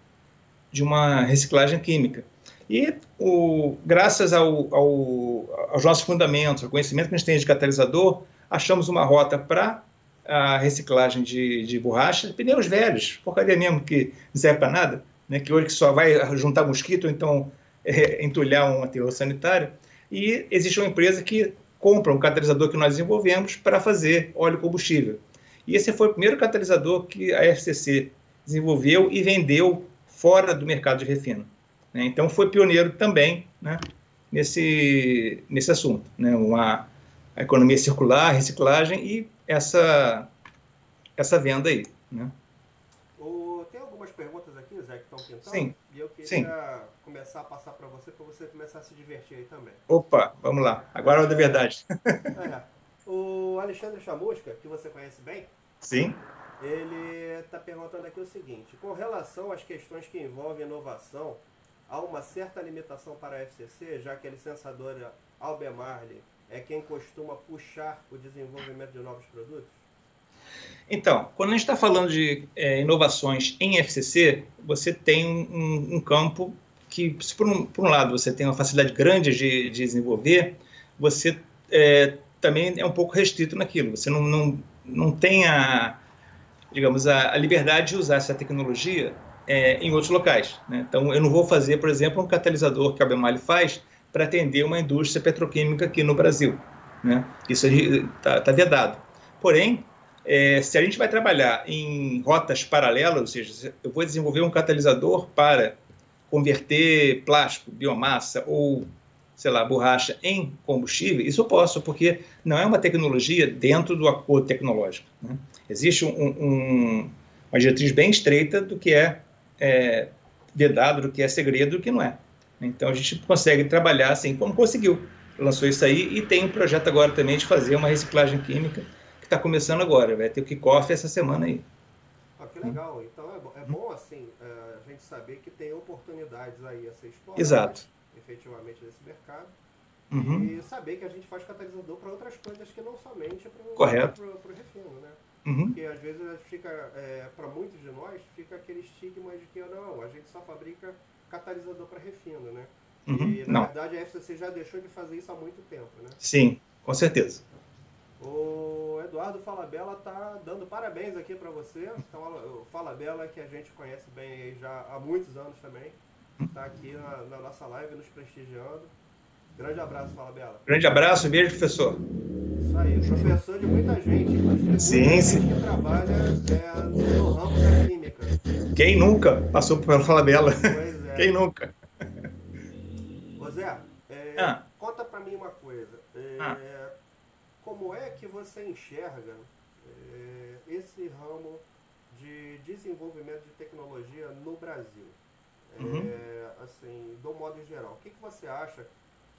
de uma reciclagem química. E o, graças ao, ao, aos nossos fundamentos, ao conhecimento que a gente tem de catalisador, achamos uma rota para a reciclagem de, de borracha, pneus velhos, porcaria mesmo que não serve para nada, né, que hoje só vai juntar mosquito ou então é, entulhar um aterro sanitário. E existe uma empresa que compra um catalisador que nós desenvolvemos para fazer óleo combustível. E esse foi o primeiro catalisador que a FCC desenvolveu e vendeu fora do mercado de refino. Né? Então, foi pioneiro também né, nesse, nesse assunto. Né? Uma economia circular, reciclagem e essa, essa venda aí. Né? O, tem algumas perguntas aqui, Zé, que estão pintando? Sim. E eu queria Sim. começar a passar para você, para você começar a se divertir aí também. Opa, vamos lá. Agora é a da verdade. É. O Alexandre Chamusca, que você conhece bem, Sim. ele está perguntando aqui o seguinte: com relação às questões que envolvem inovação, há uma certa limitação para a FCC, já que a licenciadora Albemarle é quem costuma puxar o desenvolvimento de novos produtos? Então, quando a gente está falando de é, inovações em FCC, você tem um, um campo que, por um, por um, lado você tem uma facilidade grande de, de desenvolver, você é, também é um pouco restrito naquilo. Você não, não, não tem a, digamos, a, a liberdade de usar essa tecnologia é, em outros locais. Né? Então, eu não vou fazer, por exemplo, um catalisador que a Albemarle faz para atender uma indústria petroquímica aqui no Brasil. Né? Isso está tá vedado. Porém, é, se a gente vai trabalhar em rotas paralelas, ou seja, eu vou desenvolver um catalisador para converter plástico, biomassa ou, sei lá, borracha em combustível, isso eu posso, porque não é uma tecnologia dentro do acordo tecnológico. Né? Existe um, um, uma diretriz bem estreita do que é, é vedado, do que é segredo, do que não é. Então a gente consegue trabalhar assim como conseguiu. Lançou isso aí e tem um projeto agora também de fazer uma reciclagem química está começando agora, vai ter o kickoff essa semana aí. Ah, que legal. Então é, bom, é bom assim é, a gente saber que tem oportunidades aí a ser exploradas Exato. efetivamente nesse mercado. Uhum. E saber que a gente faz catalisador para outras coisas que não somente para o refino, né? Uhum. Porque às vezes fica, é, para muitos de nós, fica aquele estigma de que não, a gente só fabrica catalisador para refino, né? Uhum. E na não. verdade a FCC já deixou de fazer isso há muito tempo, né? Sim, com certeza. O Eduardo Falabella tá dando parabéns aqui para você. Então, o Falabella, que a gente conhece bem já há muitos anos também, tá aqui na, na nossa live nos prestigiando. Grande abraço, Falabella. Grande abraço, beijo, professor. Isso aí, professor de muita gente, inclusive sim, muita sim. gente que trabalha é, no ramo da química. Quem nunca passou pela Falabella? É. Quem nunca? Ô Zé, é, Ah. conta para mim uma coisa. É, Ah. Como é que você enxerga é, esse ramo de desenvolvimento de tecnologia no Brasil? É, Uhum. assim, do modo geral. O que, que você acha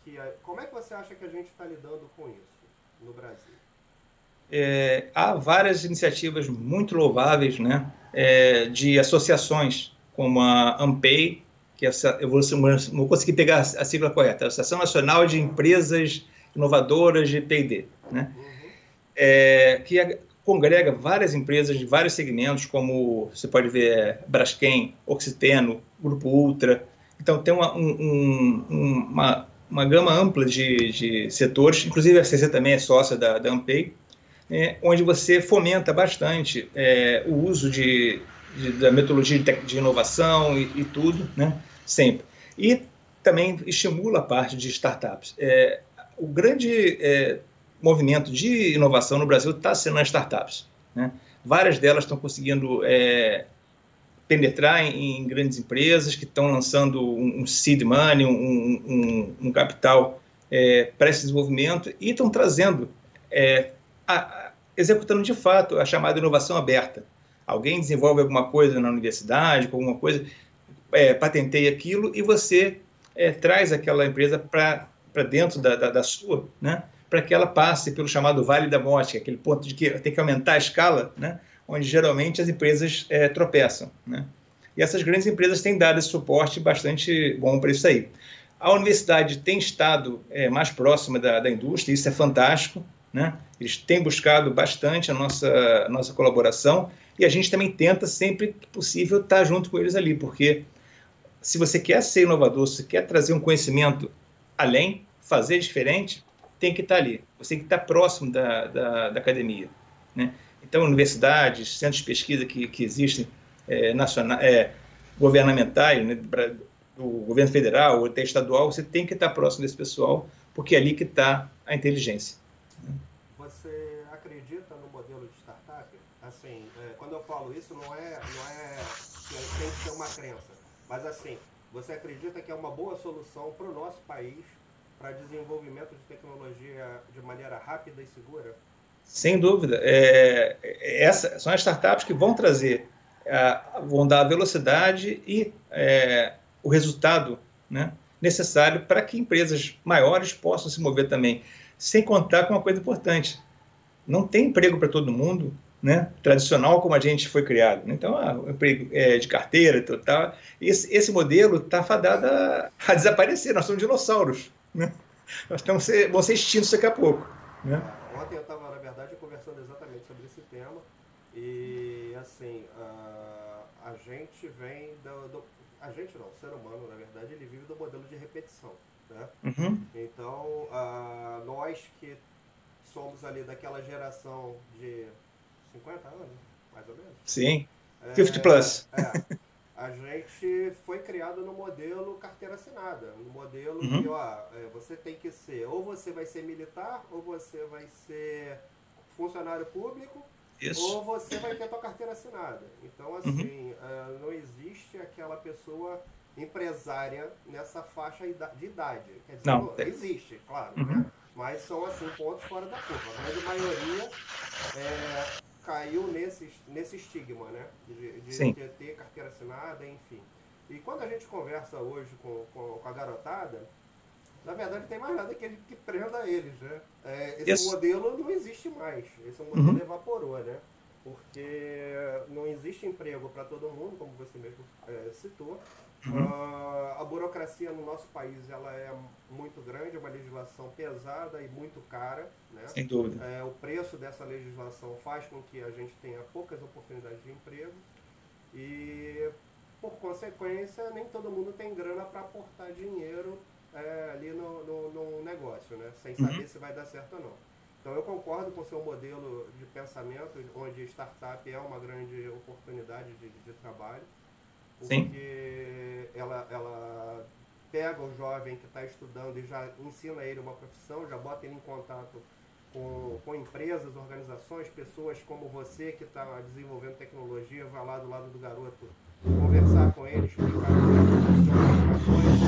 que. a- como é que você acha que a gente está lidando com isso no Brasil? É, há várias iniciativas muito louváveis, né, é, de associações, como a AMPEI, que essa, eu vou, vou conseguir pegar a sigla correta, Associação Nacional de Empresas Inovadoras de P&D, né? É, que congrega várias empresas de vários segmentos, como você pode ver Braskem, Oxiteno, Grupo Ultra. Então, tem uma, um, um, uma, uma gama ampla de, de, setores, inclusive a CC também é sócia da, da Ampei, é, onde você fomenta bastante é, o uso de, de, da metodologia de, de inovação e, e, tudo, né, sempre. E também estimula a parte de startups. É, o grande é, movimento de inovação no Brasil está sendo nas startups. Né? Várias delas estão conseguindo é, penetrar em, em, grandes empresas que estão lançando um, um seed money, um, um, um capital é, para esse desenvolvimento e estão trazendo, é, a, a, executando de fato a chamada inovação aberta. Alguém desenvolve alguma coisa na universidade, alguma coisa, é, patenteia aquilo e você é, traz aquela empresa para dentro da, da, da sua, né? para que ela passe pelo chamado Vale da Morte, é aquele ponto de que tem que aumentar a escala, né? onde geralmente as empresas é, tropeçam. Né? E essas grandes empresas têm dado esse suporte bastante bom para isso aí. A universidade tem estado é, mais próxima da, da, indústria, isso é fantástico. Né? Eles têm buscado bastante a nossa, a nossa colaboração e a gente também tenta, sempre que possível, estar junto com eles ali, porque se você quer ser inovador, se quer trazer um conhecimento além, fazer diferente, tem que estar ali, você tem que estar próximo da, da, da academia. Né? Então, universidades, centros de pesquisa que, que existem, é, nacional, é, governamentais, né, do governo federal ou até estadual, você tem que estar próximo desse pessoal, porque é ali que está a inteligência. Você acredita no modelo de startup? Assim, é, quando eu falo isso, não é, não é tem que ser uma crença, mas assim, você acredita que é uma boa solução para o nosso país para desenvolvimento de tecnologia de maneira rápida e segura? Sem dúvida. É, é essa, são as startups que vão trazer, vão dar a velocidade e é, o resultado né, necessário para que empresas maiores possam se mover também. Sem contar com uma coisa importante: não tem emprego para todo mundo, né, tradicional como a gente foi criado. Então, ah, emprego é, de carteira e tal. Esse, esse modelo está fadado a, a, desaparecer. Nós somos dinossauros. Né? Nós estamos ser, vão ser extintos daqui a pouco. Né? Ontem eu estava, na verdade, conversando exatamente sobre esse tema. E, assim, a, a gente vem do, do, A gente não, o ser humano, na verdade, ele vive do modelo de repetição. Né? Uhum. Então, a, nós que somos ali daquela geração de 50 anos, mais ou menos. Sim. 50 é, plus. É, a gente foi criado no modelo carteira assinada, no modelo uhum. que ó, é, você tem que ser, ou você vai ser militar, ou você vai ser funcionário público, Isso. ou você vai ter tua carteira assinada. Então, uhum. assim, uhum. não existe aquela pessoa empresária nessa faixa de idade. Quer dizer, não, não existe, claro, uhum. né? Mas são, assim, pontos fora da curva. A grande maioria é, caiu nesse, nesse estigma, né? De, de, de, ter carteira assinada, enfim. E quando a gente conversa hoje com, com, com a garotada, na verdade tem mais nada que, que prenda eles, né? É, esse Isso. modelo não existe mais. Esse modelo uhum. evaporou, né? Porque não existe emprego para todo mundo, como você mesmo é, citou. Uhum. Uh, a burocracia no nosso país ela é muito grande, é uma legislação pesada e muito cara. Né? Sem dúvida. É, o preço dessa legislação faz com que a gente tenha poucas oportunidades de emprego e, por consequência, nem todo mundo tem grana para aportar dinheiro é, ali no, no, no, negócio, né? sem saber uhum. se vai dar certo ou não. Então eu concordo com o seu modelo de pensamento, onde startup é uma grande oportunidade de, de trabalho porque ela, ela pega o jovem que está estudando e já ensina ele uma profissão, já bota ele em contato com, com empresas, organizações, pessoas como você que está desenvolvendo tecnologia, vai lá do lado do garoto conversar com ele, explicar como é que funciona alguma coisa,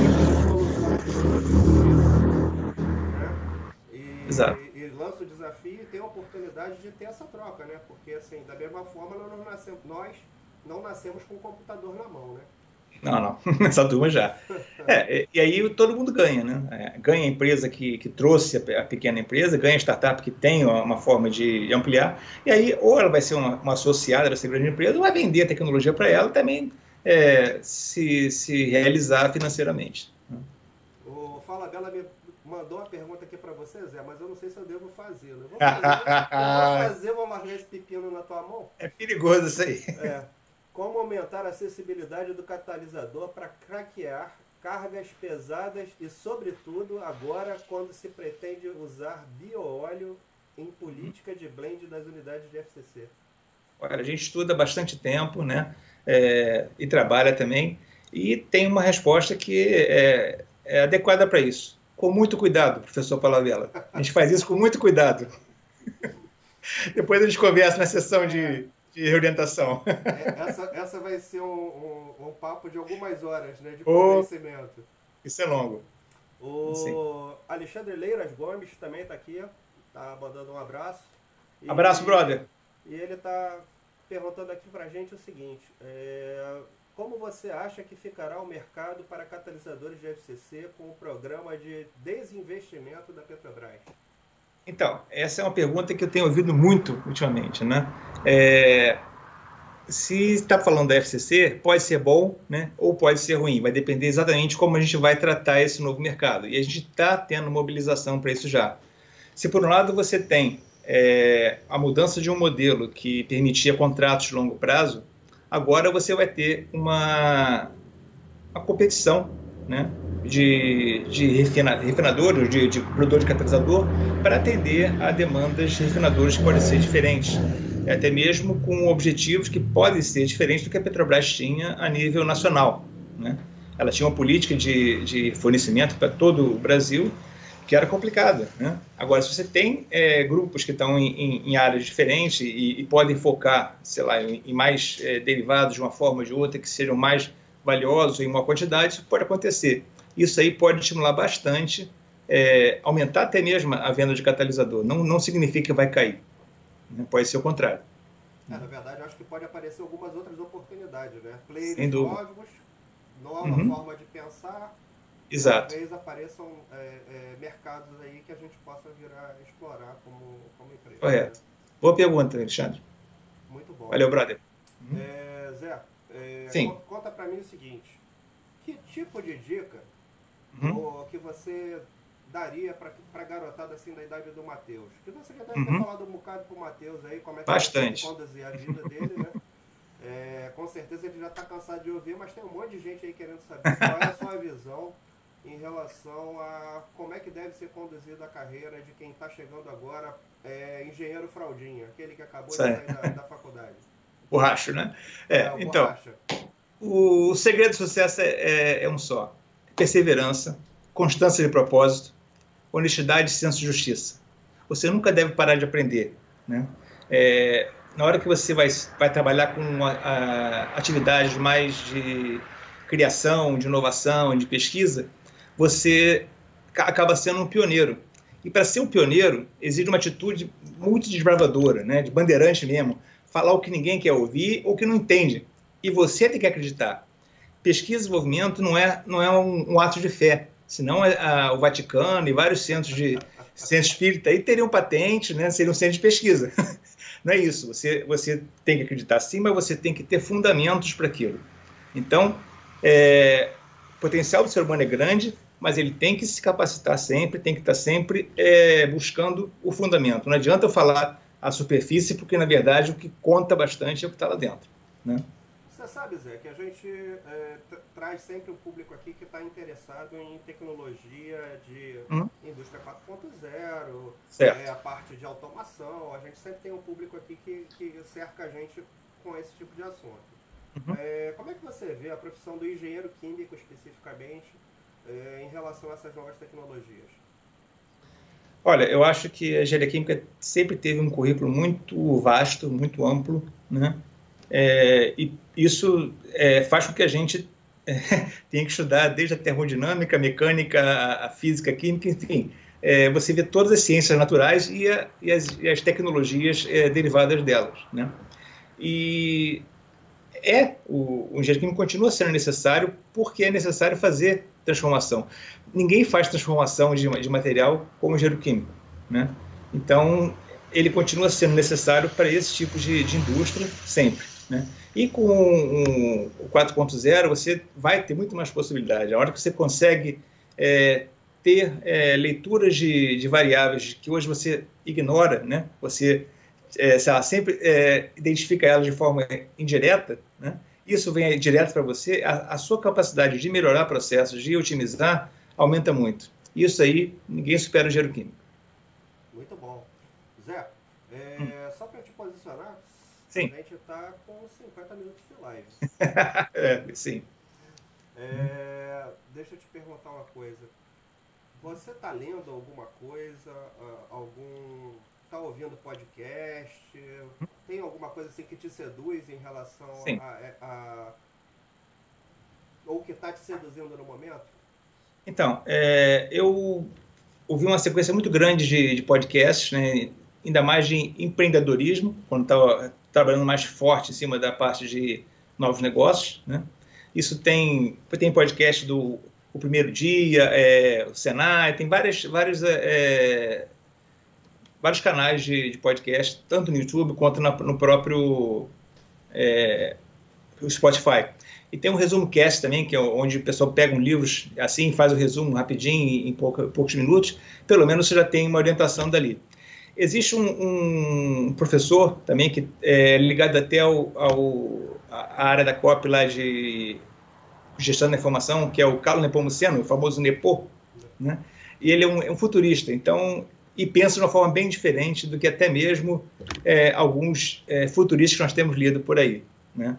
que solução que você Exato. E, e lança o desafio e tem a oportunidade de ter essa troca, né? Porque assim, da mesma forma nós nascemos, nós não nascemos com o computador na mão, né? Não, não, essa turma já. É, e aí todo mundo ganha, né? É, ganha a empresa que, que trouxe a, pequena empresa, ganha a startup que tem uma, forma de ampliar, e aí ou ela vai ser uma, uma associada dessa grande empresa, ou vai vender a tecnologia para ela também é, se, se realizar financeiramente. O Fala Bela me mandou uma pergunta aqui para você, Zé, mas eu não sei se eu devo fazer. Eu vou fazer, eu vou, fazer vou largar esse pepino na tua mão. É perigoso isso aí. É. Como aumentar a acessibilidade do catalisador para craquear cargas pesadas e, sobretudo, agora quando se pretende usar bioóleo em política de blend das unidades de FCC? Olha, a gente estuda bastante tempo, né? É, e trabalha também, e tem uma resposta que é, é adequada para isso. Com muito cuidado, professor Palavela. A gente faz isso com muito cuidado. Depois a gente conversa na sessão de, de reorientação. É, essa, essa vai ser um, um, um, papo de algumas horas, né? De convencimento. Oh, isso é longo. O Sim. Alexandre Leiras Gomes também está aqui, tá mandando um abraço. E, abraço, brother. E ele está perguntando aqui para a gente o seguinte: é, como você acha que ficará o mercado para catalisadores de FCC com o programa de desinvestimento da Petrobras? Então, essa é uma pergunta que eu tenho ouvido muito ultimamente, né? É, se está falando da FCC, pode ser bom, né? Ou pode ser ruim. Vai depender exatamente como a gente vai tratar esse novo mercado. E a gente está tendo mobilização para isso já. Se por um lado você tem é, a mudança de um modelo que permitia contratos de longo prazo, agora você vai ter uma, uma competição né, de, de refina, refinadores, de, de produtor de catalisador, para atender a demandas de refinadores que podem ser diferentes, até mesmo com objetivos que podem ser diferentes do que a Petrobras tinha a nível nacional. Né? Ela tinha uma política de, de fornecimento para todo o Brasil que era complicada. Né? Agora, se você tem é, grupos que estão em, em, em áreas diferentes e, e, podem focar, sei lá, em, em mais é, derivados de uma forma ou de outra que sejam mais valiosos em uma quantidade, isso pode acontecer. Isso aí pode estimular bastante, é, aumentar até mesmo a venda de catalisador. Não, não significa que vai cair. Né? Pode ser o contrário. É, na verdade, acho que pode aparecer algumas outras oportunidades, né? Players novos, nova uhum. forma de pensar, Exato. talvez apareçam é, é, mercados aí que a gente possa virar explorar como, como empresa. Correto. Boa pergunta, Alexandre. Muito bom. Valeu, brother. É, Zé, é, Sim. conta para mim o seguinte: que tipo de dica uhum. que você daria para a garotada assim da idade do Matheus? Que você já deve ter uhum. falado um bocado pro Matheus aí, como é que Bastante. ele conduzir a vida dele, né? É, com certeza ele já está cansado de ouvir, mas tem um monte de gente aí querendo saber qual é a sua visão em relação a como é que deve ser conduzida a carreira de quem está chegando agora, é, engenheiro fraldinha, aquele que acabou de sair da, da faculdade. Borracho, né? É, é o então, borracha. o segredo do sucesso é, é, é, um só: perseverança, constância de propósito, honestidade e senso de justiça. Você nunca deve parar de aprender, né? É, na hora que você vai, vai trabalhar com a, a, atividades mais de criação, de inovação, de pesquisa, você acaba sendo um pioneiro. E para ser um pioneiro, exige uma atitude muito desbravadora, né? de bandeirante mesmo, falar o que ninguém quer ouvir ou que não entende. E você tem que acreditar. Pesquisa e desenvolvimento não é, não é um, um ato de fé, senão é, a, o Vaticano e vários centros de centro espírita aí teriam patente, né? seriam centros de pesquisa. Não é isso. Você, você tem que acreditar sim, mas você tem que ter fundamentos para aquilo. Então, é, o potencial do ser humano é grande, mas ele tem que se capacitar sempre, tem que estar sempre é, buscando o fundamento. Não adianta eu falar a superfície, porque na verdade o que conta bastante é o que está lá dentro. Né? Você sabe, Zé, que a gente é, traz sempre um público aqui que está interessado em tecnologia de hum? indústria 4.0, é, a parte de automação. A gente sempre tem um público aqui que, que cerca a gente com esse tipo de assunto. Uhum. É, como é que você vê a profissão do engenheiro químico especificamente é, em relação a essas novas tecnologias? Olha, eu acho que a engenharia química sempre teve um currículo muito vasto, muito amplo, né? É, e isso é, faz com que a gente tenha que estudar desde a termodinâmica, a mecânica, a, a física, a química, enfim. Você vê todas as ciências naturais e, a, e, as, e as, tecnologias derivadas delas, né? E é, o, o engenheiro químico continua sendo necessário porque é necessário fazer transformação. Ninguém faz transformação de, de material como engenheiro químico, né? Então, ele continua sendo necessário para esse tipo de, de indústria sempre, né? E com um, o 4.0 você vai ter muito mais possibilidade. A hora que você consegue é, ter é, leituras de, de, variáveis que hoje você ignora, né? Você, é, lá, sempre é, identifica elas de forma indireta, né? Isso vem direto para você, a, a, sua capacidade de melhorar processos, de otimizar, aumenta muito. Isso aí, ninguém supera o engenheiro químico. Muito bom. Zé, é, hum. só para te posicionar, sim. a gente está com 50 minutos de live. é, sim. É, deixa eu te perguntar uma coisa. Você está lendo alguma coisa, algum está ouvindo podcast? Tem alguma coisa assim que te seduz em relação a, a, a, ou que está te seduzindo no momento? Então, é, eu ouvi uma sequência muito grande de, de podcasts, né, ainda mais de empreendedorismo, quando estava trabalhando mais forte em cima da parte de novos negócios, né? Isso tem, tem podcast do o Primeiro Dia, é, o Senai, tem várias, vários, é, é, vários canais de, de, podcast, tanto no YouTube quanto na, no próprio é, Spotify. E tem um resumo cast também, que é onde o pessoal pega um livros assim, faz o resumo rapidinho, em pouca, poucos minutos. Pelo menos você já tem uma orientação dali. Existe um, um professor também que é ligado até ao, ao, à área da COP lá de gestão da informação, que é o Carlos Nepomuceno, o famoso Nepo, né? E ele é um, é um, futurista, então e pensa de uma forma bem diferente do que até mesmo é, alguns é, futuristas que nós temos lido por aí, né?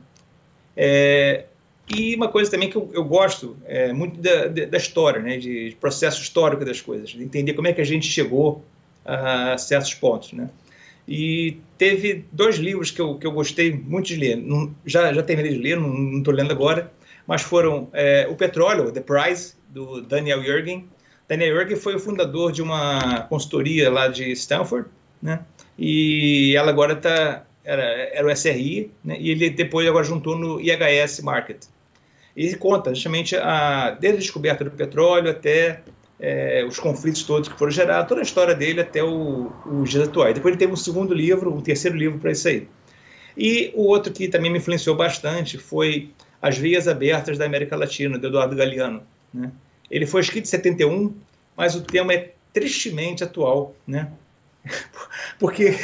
É, e uma coisa também que eu, eu gosto é, muito da, da, história, né, de, processo histórico das coisas, de entender como é que a gente chegou a certos pontos, né? E teve dois livros que eu, que eu gostei muito de ler. Não, já, já terminei de ler, não estou lendo agora, mas foram é, O Petróleo, The Price, do Daniel Yergin. Daniel Yergin foi o fundador de uma consultoria lá de Stanford, né? E ela agora está era, era o SRI, né? e ele depois agora juntou no IHS Market. E conta justamente a, desde a descoberta do petróleo até é, os conflitos todos que foram gerados, toda a história dele até o, os dias atuais. Depois ele teve um segundo livro, um terceiro livro para isso aí. E o outro que também me influenciou bastante foi As Vias Abertas da América Latina, do Eduardo Galeano. Né? Ele foi escrito em 71, mas o tema é tristemente atual, né? Porque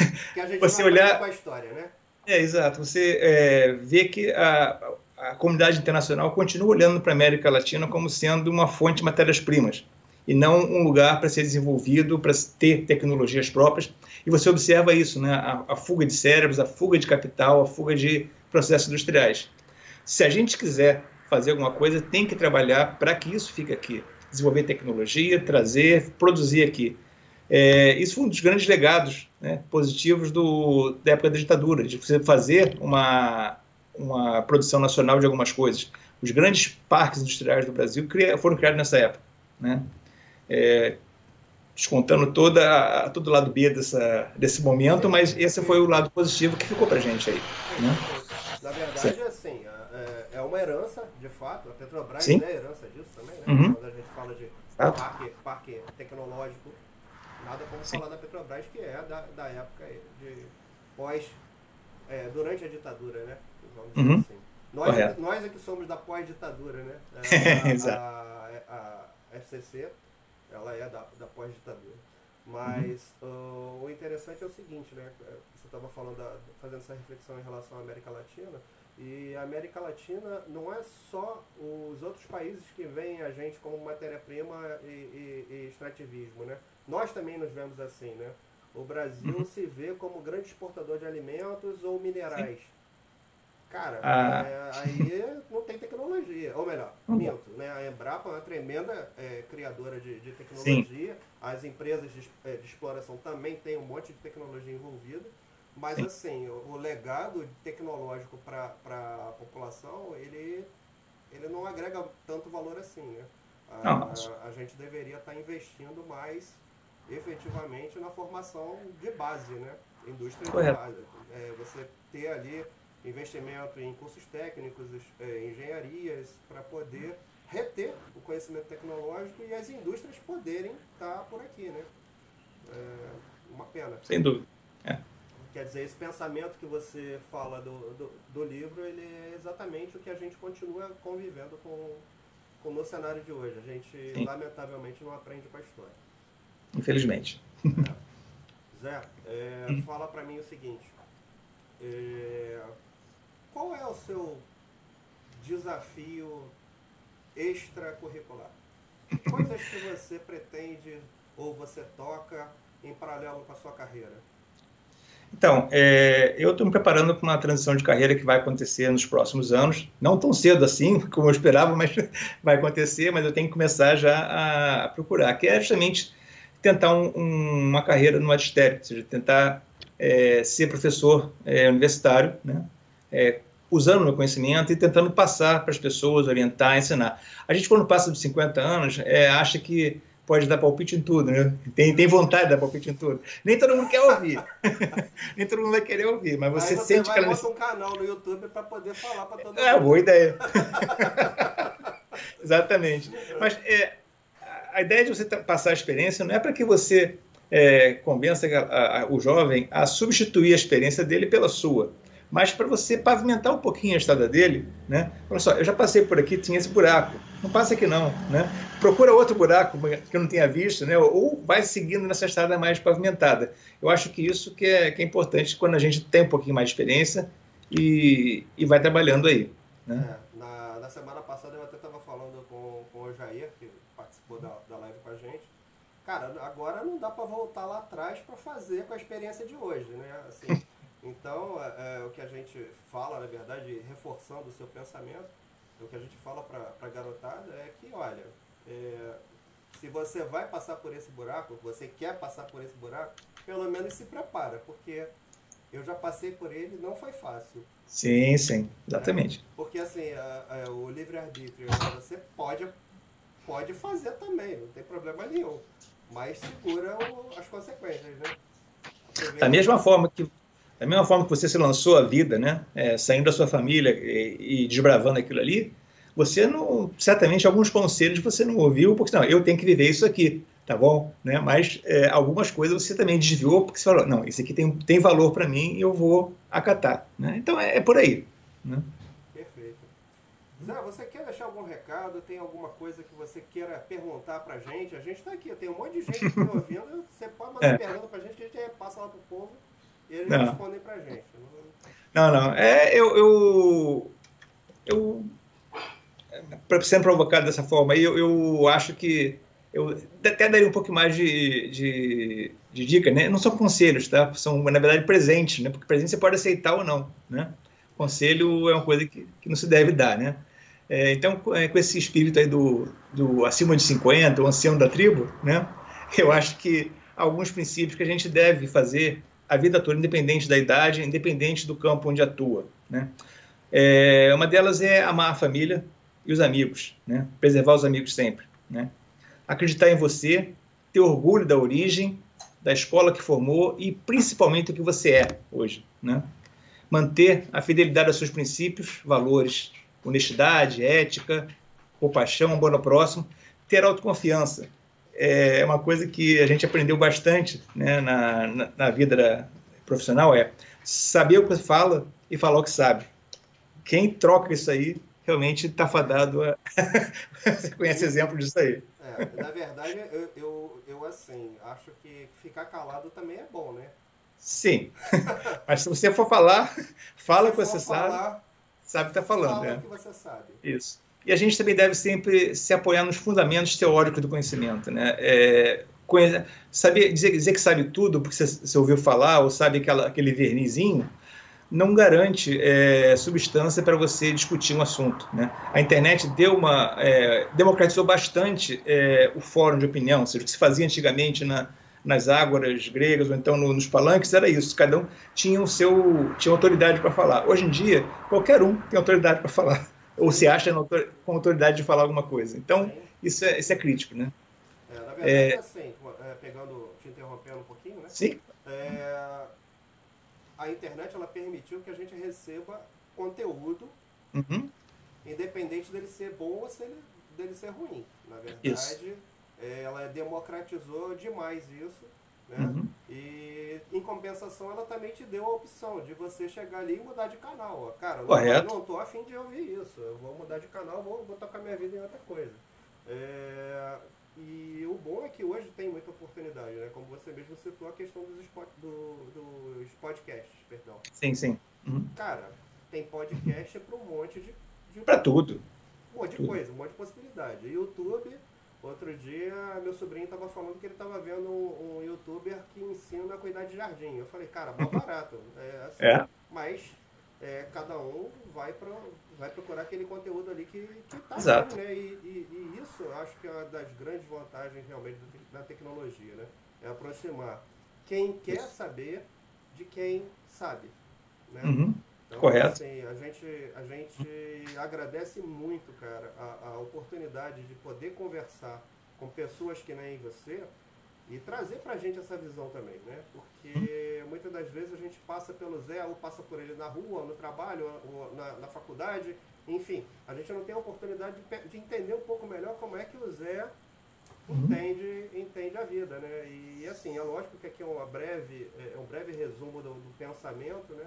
você olhar com a história, né? É, exato. Você é, vê que a, a comunidade internacional continua olhando para a América Latina como sendo uma fonte de matérias-primas e não um lugar para ser desenvolvido, para ter tecnologias próprias. E você observa isso, né? A, a, fuga de cérebros, a fuga de capital, a fuga de processos industriais. Se a gente quiser fazer alguma coisa, tem que trabalhar para que isso fique aqui. Desenvolver tecnologia, trazer, produzir aqui. É, isso foi um dos grandes legados né, positivos do, da época da ditadura, de você fazer uma, uma produção nacional de algumas coisas. Os grandes parques industriais do Brasil foram criados nessa época. Né? é, descontando toda, todo o lado B dessa, desse momento, mas esse foi o lado positivo que ficou para gente aí. Né? Na verdade, Sim. É, é uma herança, de fato, a Petrobras Sim. é herança disso também, né? Uhum. Quando a gente fala de parque, parque tecnológico, nada como Sim. falar da Petrobras, que é da, da época de pós, é, durante a ditadura, né? Vamos dizer uhum. assim. Nós, é, nós é que somos da pós-ditadura, né? A, Exato. A, a, a FCC ela é da, da pós-ditadura. Mas uhum. uh, o interessante é o seguinte, né? Você estava falando, da, fazendo essa reflexão em relação à América Latina, e a América Latina não é só os outros países que veem a gente como matéria-prima e, e, e, extrativismo, né? Nós também nos vemos assim, né? O Brasil uhum. se vê como grande exportador de alimentos ou minerais. Sim Cara, ah. é, aí não tem tecnologia. Ou melhor, minto, né? A Embrapa é uma tremenda é, criadora de, de tecnologia. Sim. As empresas de, é, de, exploração também têm um monte de tecnologia envolvida. Mas Sim. assim, o, o, legado tecnológico para a população, ele, ele não agrega tanto valor assim, né? A, a, a gente deveria estar tá investindo mais efetivamente na formação de base, né? Indústria Correto. de base. É, você ter ali investimento em cursos técnicos, é, engenharias, para poder reter o conhecimento tecnológico e as indústrias poderem estar tá por aqui, né? É uma pena. Sem dúvida. É. Quer dizer, esse pensamento que você fala do, do, do, livro, ele é exatamente o que a gente continua convivendo com, no cenário de hoje. A gente, Sim. lamentavelmente, não aprende com a história. Infelizmente. É. Zé, é, hum. fala para mim o seguinte. É, qual é o seu desafio extracurricular? Coisas que você pretende ou você toca em paralelo com a sua carreira? Então, é, eu estou me preparando para uma transição de carreira que vai acontecer nos próximos anos. Não tão cedo assim, como eu esperava, mas vai acontecer. Mas eu tenho que começar já a, a procurar, que é justamente tentar um, um, uma carreira no magistério, ou seja, tentar é, ser professor é, universitário, né? É, usando o meu conhecimento e tentando passar para as pessoas, orientar, ensinar. A gente, quando passa dos 50 anos, é, acha que pode dar palpite em tudo, né? Tem, tem vontade de dar palpite em tudo. Nem todo mundo quer ouvir. Nem todo mundo vai querer ouvir, mas você, você sente vai aquela... Você um canal no YouTube para poder falar para todo é, mundo. É, boa ideia. Exatamente. Mas é, a ideia de você passar a experiência não é para que você é, convença a, a, o jovem a substituir a experiência dele pela sua mas para você pavimentar um pouquinho a estrada dele, né? Olha só, eu já passei por aqui, tinha esse buraco, não passa aqui não, né? Procura outro buraco que eu não tenha visto, né? Ou vai seguindo nessa estrada mais pavimentada. Eu acho que isso que é, que é importante quando a gente tem um pouquinho mais de experiência e, e vai trabalhando aí, né? É, na, na semana passada eu até estava falando com, o Jair, que participou da, da live com a gente. Cara, agora não dá para voltar lá atrás para fazer com a experiência de hoje, né? Assim, Então, é, é, o que a gente fala, na verdade, reforçando o seu pensamento, o que a gente fala para a garotada é que, olha, é, se você vai passar por esse buraco, você quer passar por esse buraco, pelo menos se prepara, porque eu já passei por ele, não foi fácil. Sim, sim, exatamente. É, porque assim, a, a, o livre-arbítrio, né, você pode, pode fazer também, não tem problema nenhum, mas segura o, as consequências, né? Da mesma forma que da mesma forma que você se lançou a vida, né, é, saindo da sua família e, e, desbravando aquilo ali, você não, certamente alguns conselhos você não ouviu, porque não, eu tenho que viver isso aqui, tá bom? Né? Mas é, algumas coisas você também desviou porque você falou, não, isso aqui tem, tem valor para mim e eu vou acatar, né? Então é, é por aí, né? Perfeito. Zé, você quer deixar algum recado? Tem alguma coisa que você queira perguntar pra gente? A gente está aqui, tem um monte de gente aqui ouvindo. Você pode mandar é. pergunta pra gente que a gente passa lá pro povo eles não. respondem pra gente. Não, não. É, eu, eu, eu sendo provocado dessa forma eu, eu acho que eu até daria um pouco mais de, de, de, dica, né? Não são conselhos, tá? São, na verdade, presentes, né? Porque presente você pode aceitar ou não, né? Conselho é uma coisa que, que não se deve dar, né? É, então, é, com esse espírito aí do, do acima de 50, o ancião da tribo, né? Eu acho que alguns princípios que a gente deve fazer a vida toda, independente da idade, independente do campo onde atua. Né? É, uma delas é amar a família e os amigos, né? preservar os amigos sempre. Né? Acreditar em você, ter orgulho da origem, da escola que formou e principalmente o que você é hoje. Né? Manter a fidelidade aos seus princípios, valores, honestidade, ética, compaixão, amor ao próximo, ter autoconfiança, é uma coisa que a gente aprendeu bastante né, na, na, na vida profissional é saber o que fala e falar o que sabe. Quem troca isso aí realmente está fadado a... Você conhece exemplo disso aí. É, na verdade, eu, eu, eu, assim, acho que ficar calado também é bom, né? Sim. Mas se você for falar, fala o que você falar, sabe, sabe o que está falando. Fala né? o que você sabe. Isso. E a gente também deve sempre se apoiar nos fundamentos teóricos do conhecimento, né? É, saber, dizer, dizer, que sabe tudo porque você, você ouviu falar ou sabe aquela, aquele vernizinho não garante é, substância para você discutir um assunto. Né? A internet deu uma, é, democratizou bastante é, o fórum de opinião, ou seja, o que se fazia antigamente na, nas ágoras gregas ou então no, nos palanques era isso, cada um tinha o seu tinha autoridade para falar. Hoje em dia, qualquer um tem autoridade para falar ou se acha com autoridade de falar alguma coisa. Então, isso é, isso é crítico, né? É, na verdade, é, assim, é, pegando, te interrompendo um pouquinho, né? Sim. É, a internet, ela permitiu que a gente receba conteúdo, uhum. independente dele ser bom ou se ele, dele ser ruim. Na verdade, é, ela democratizou demais isso, Né? Uhum. E em compensação ela também te deu a opção de você chegar ali e mudar de canal. Cara, Correto. não, tô afim de ouvir isso. Eu vou mudar de canal, vou, vou tocar minha vida em outra coisa. É, e o bom é que hoje tem muita oportunidade, né? Como você mesmo citou a questão dos, spot, do, dos podcasts, perdão. Sim, sim. Uhum. Cara, tem podcast para um monte de. de para tudo. Um monte de tudo. coisa, um monte de possibilidade. YouTube, outro dia, meu sobrinho estava falando que ele estava vendo um, um, youtuber que ensina a cuidar de jardim. Eu falei, cara, mal barato. É, assim, é. Mas é, cada um vai, pra, vai procurar aquele conteúdo ali que, que tá Exato. né? E, e, e, isso eu acho que é uma das grandes vantagens realmente da tecnologia, né? É aproximar quem quer saber de quem sabe. Né? Uhum. Então, Correto. Assim, a gente, a gente agradece muito, cara, a, a oportunidade de poder conversar com pessoas que nem você e trazer para a gente essa visão também, né? Porque muitas das vezes a gente passa pelo Zé, ou passa por ele na rua, no trabalho, ou na, na faculdade, enfim, a gente não tem a oportunidade de, de, entender um pouco melhor como é que o Zé uhum. entende, entende a vida, né? E assim, é lógico que aqui é uma breve, é, é um breve resumo do, do pensamento, né?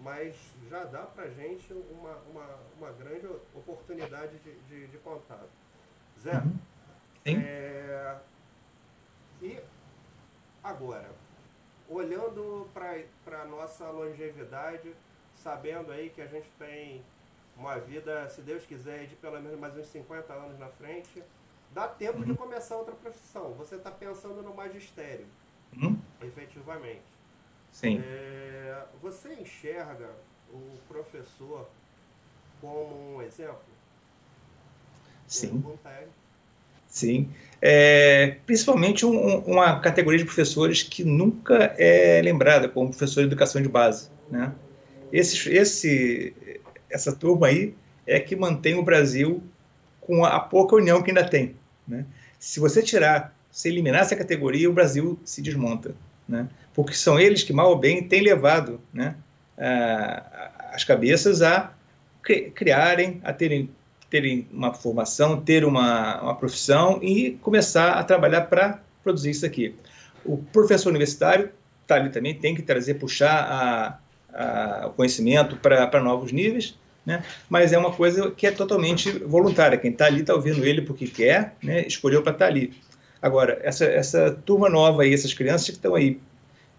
Mas já dá para gente uma, uma, uma grande oportunidade de, de, de contato. Zé, uhum. é, e agora, olhando para a nossa longevidade, sabendo aí que a gente tem uma vida, se Deus quiser, de pelo menos mais uns 50 anos na frente, dá tempo uhum. de começar outra profissão. Você está pensando no magistério, uhum. efetivamente. Sim. É, você enxerga o professor como um exemplo? Sim. Sim. É, principalmente um, uma categoria de professores que nunca é lembrada como professor de educação de base. Né? Esse, esse, essa turma aí é que mantém o Brasil com a, a pouca união que ainda tem. Né? Se você tirar, se eliminar essa categoria, o Brasil se desmonta. Né? Porque são eles que, mal ou bem, têm levado né, as cabeças a criarem, a terem terem uma formação, ter uma, uma profissão e começar a trabalhar para produzir isso aqui. O professor universitário tá ali também tem que trazer, puxar a, a, o conhecimento para novos níveis, né? mas é uma coisa que é totalmente voluntária. Quem está ali está ouvindo ele porque quer, né? escolheu para estar tá ali. Agora, essa, essa turma nova aí, essas crianças que estão aí,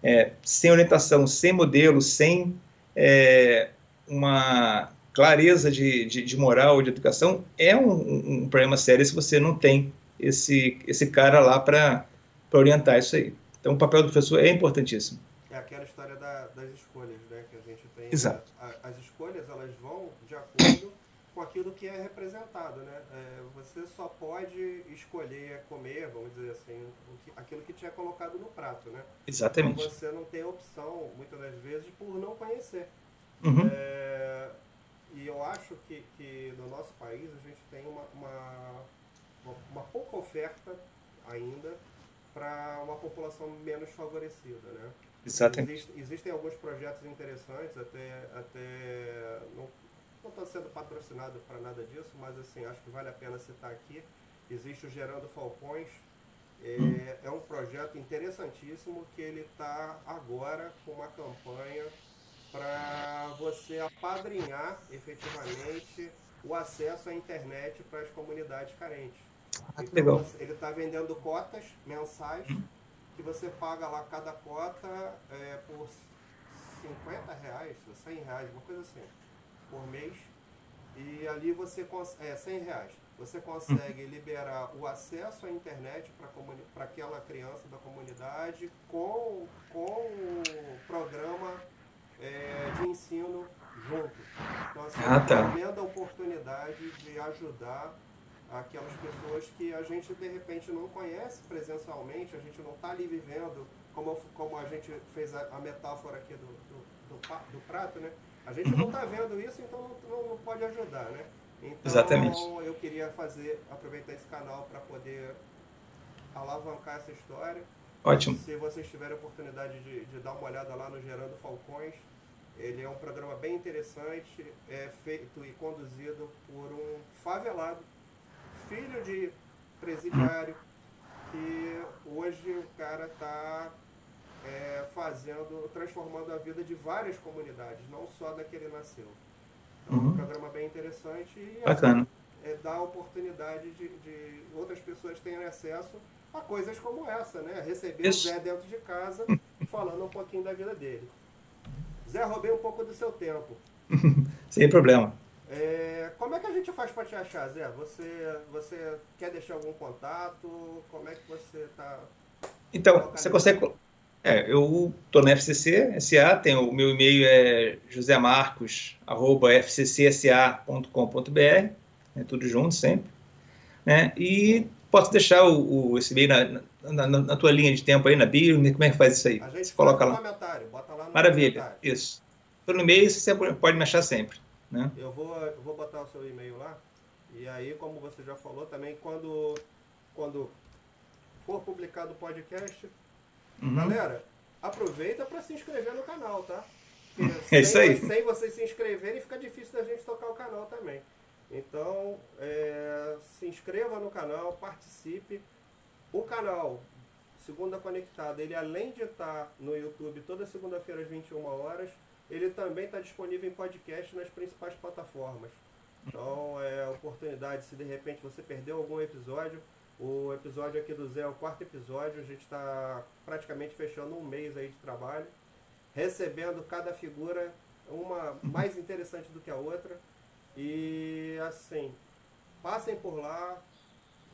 é, sem orientação, sem modelo, sem é, uma clareza de, de, de moral, de educação, é um, um, problema sério se você não tem esse, esse cara lá para orientar isso aí. Então, o papel do professor é importantíssimo. É aquela história da, das escolhas, né, que a gente tem. Exato. A, as escolhas, elas vão de acordo com aquilo que é representado, né? É, você só pode escolher comer, vamos dizer assim, que, aquilo que te é colocado no prato, né? Exatamente. Então, você não tem opção, muitas das vezes, por não conhecer. Uhum. É, e eu acho que, que no nosso país a gente tem uma, uma, uma pouca oferta ainda para uma população menos favorecida, né? Exatamente. Existe, existem alguns projetos interessantes, até, até não estou sendo patrocinado para nada disso, mas assim, acho que vale a pena citar aqui. Existe o Gerando Falcões, é, é um projeto interessantíssimo que ele está agora com uma campanha para você apadrinhar efetivamente o acesso à internet para as comunidades carentes. Ah, então, legal. ele está vendendo cotas mensais que você paga lá cada cota é, por 50 reais, 100 reais, uma coisa assim, por mês. E ali você consegue, é 100 reais. Você consegue liberar o acesso à internet para aquela criança da comunidade com, com o programa é, de ensino junto. Então, assim, ah, tá. uma tremenda oportunidade de ajudar aquelas pessoas que a gente de repente não conhece presencialmente, a gente não está ali vivendo, como, como a gente fez a, a metáfora aqui do, do, do, do, prato, né? A gente uhum. não está vendo isso, então não, não, pode ajudar, né? Então Exatamente. eu queria fazer, aproveitar esse canal para poder alavancar essa história. Ótimo. Se vocês tiverem a oportunidade de, de dar uma olhada lá no Gerando Falcões, ele é um programa bem interessante, é feito e conduzido por um favelado, filho de presidiário, que hoje o cara está é, fazendo, transformando a vida de várias comunidades, não só da que ele nasceu. Então, uhum. é um uhum. programa bem interessante e Bacana. Assim, é, dá a oportunidade de, de, outras pessoas terem acesso a coisas como essa, né? Receber Isso. o Zé dentro de casa falando um pouquinho da vida dele. Zé, roubei um pouco do seu tempo. Sem problema. É, como é que a gente faz para te achar, Zé? Você, você quer deixar algum contato? Como é que você está? Então, você consegue. É, eu estou na FCC SA, tem, o meu e-mail é josemarcos.fccsa.com.br, é tudo junto sempre. Né? E posso deixar o, o esse e-mail na, na, na, tua linha de tempo aí, na bio, como é que faz isso aí? A gente você coloca lá. comentário, bota lá no Maravilha, comentário. isso. No e-mail, você pode me achar sempre. Né? Eu, vou, eu vou botar o seu e-mail lá, e aí, como você já falou também, quando, quando for publicado o podcast, uhum. galera, aproveita para se inscrever no canal, tá? é isso aí. Sem vocês se inscreverem, fica difícil da gente tocar o canal também. Então, é, se inscreva no canal, participe. O canal Segunda Conectada, ele além de estar no YouTube toda segunda-feira às 21 horas, ele também está disponível em podcast nas principais plataformas. Então, é a oportunidade, se de repente você perdeu algum episódio, o episódio aqui do Zé é o quarto episódio, a gente está praticamente fechando um mês aí de trabalho, recebendo cada figura uma mais interessante do que a outra. E assim, passem por lá,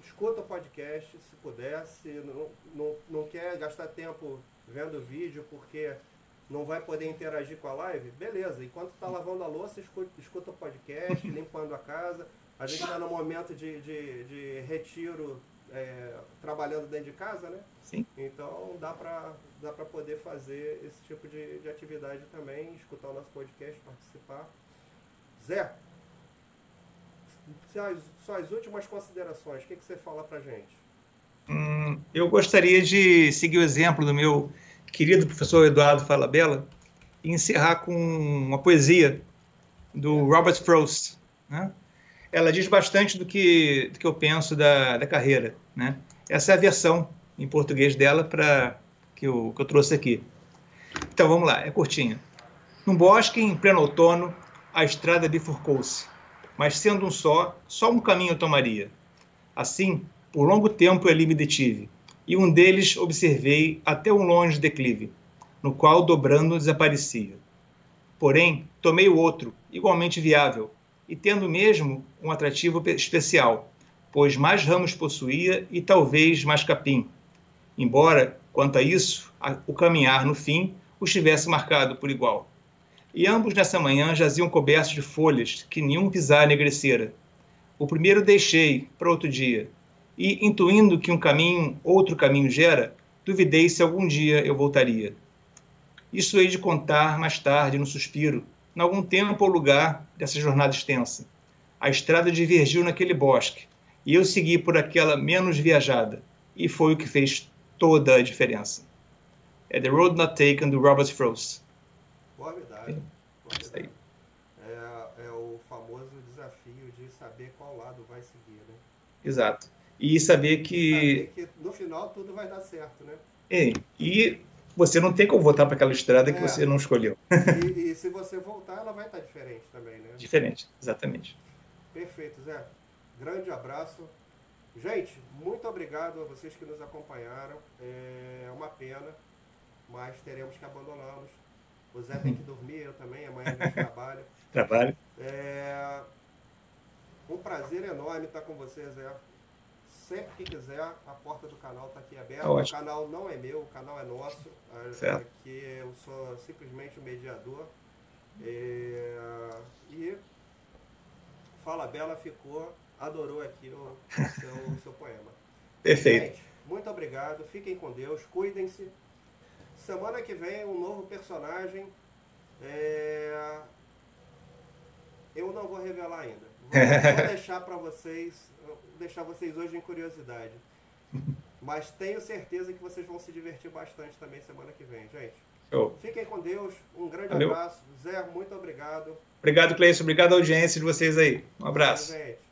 escuta o podcast se puder, se não, não, não quer gastar tempo vendo vídeo porque não vai poder interagir com a live, beleza. Enquanto está lavando a louça, escuta, escuta o podcast, limpando a casa. A gente está no momento de, de, de retiro, é, trabalhando dentro de casa, né? Sim. Então dá para dá poder fazer esse tipo de, de atividade também, escutar o nosso podcast, participar. Zé, suas, suas últimas considerações, o que, que você fala para gente? Hum, eu gostaria de seguir o exemplo do meu querido professor Eduardo Falabella e encerrar com uma poesia do Robert Frost. Né? Ela diz bastante do que, do que eu penso da, da carreira. Né? Essa é a versão em português dela para que eu, que eu trouxe aqui. Então vamos lá, é curtinha. Num bosque, em pleno outono, a estrada bifurcou-se, mas sendo um só, só um caminho eu tomaria. Assim, por longo tempo ali me detive, e um deles observei até um longe declive, no qual dobrando desaparecia. Porém, tomei o outro, igualmente viável, e tendo mesmo um atrativo especial, pois mais ramos possuía e talvez mais capim. Embora, quanto a isso, o caminhar no fim os tivesse marcado por igual. E ambos nessa manhã jaziam cobertos de folhas que nenhum pisar enegrecera. O primeiro deixei para outro dia, e, intuindo que um caminho outro caminho gera, duvidei se algum dia eu voltaria. Isso hei de contar mais tarde, no suspiro, em algum tempo ou lugar dessa jornada extensa. A estrada divergiu naquele bosque, e eu segui por aquela menos viajada, e foi o que fez toda a diferença. É The Road Not Taken, do Robert Frost. Formidável. Formidável. É, é o famoso desafio de saber qual lado vai seguir, né? Exato e saber que... saber que no final tudo vai dar certo, né? É, e você não tem como voltar para aquela estrada que é. você não escolheu. E, e, se você voltar, ela vai estar diferente também, né? Diferente, exatamente. Perfeito, Zé. Grande abraço. Gente, muito obrigado a vocês que nos acompanharam. É uma pena, mas teremos que abandoná-los. O Zé tem que dormir, eu também, amanhã a gente trabalha. Trabalho. É um prazer enorme estar com vocês, Zé sempre que quiser, a porta do canal está aqui aberta. Tá o canal não é meu, o canal é nosso. Certo. Aqui eu sou simplesmente o mediador. É, e Fala Bela ficou, adorou aqui o, o seu, o seu poema. Perfeito. Gente, muito obrigado. Fiquem com Deus, cuidem-se. Semana que vem, um novo personagem. É, eu não vou revelar ainda. Vou, vou deixar para vocês deixar vocês hoje em curiosidade. Mas tenho certeza que vocês vão se divertir bastante também semana que vem, gente. Show. Fiquem com Deus. Um grande Valeu. abraço. Zé, muito obrigado. Obrigado, Cleiton. Obrigado à audiência de vocês aí. Um abraço. Valeu.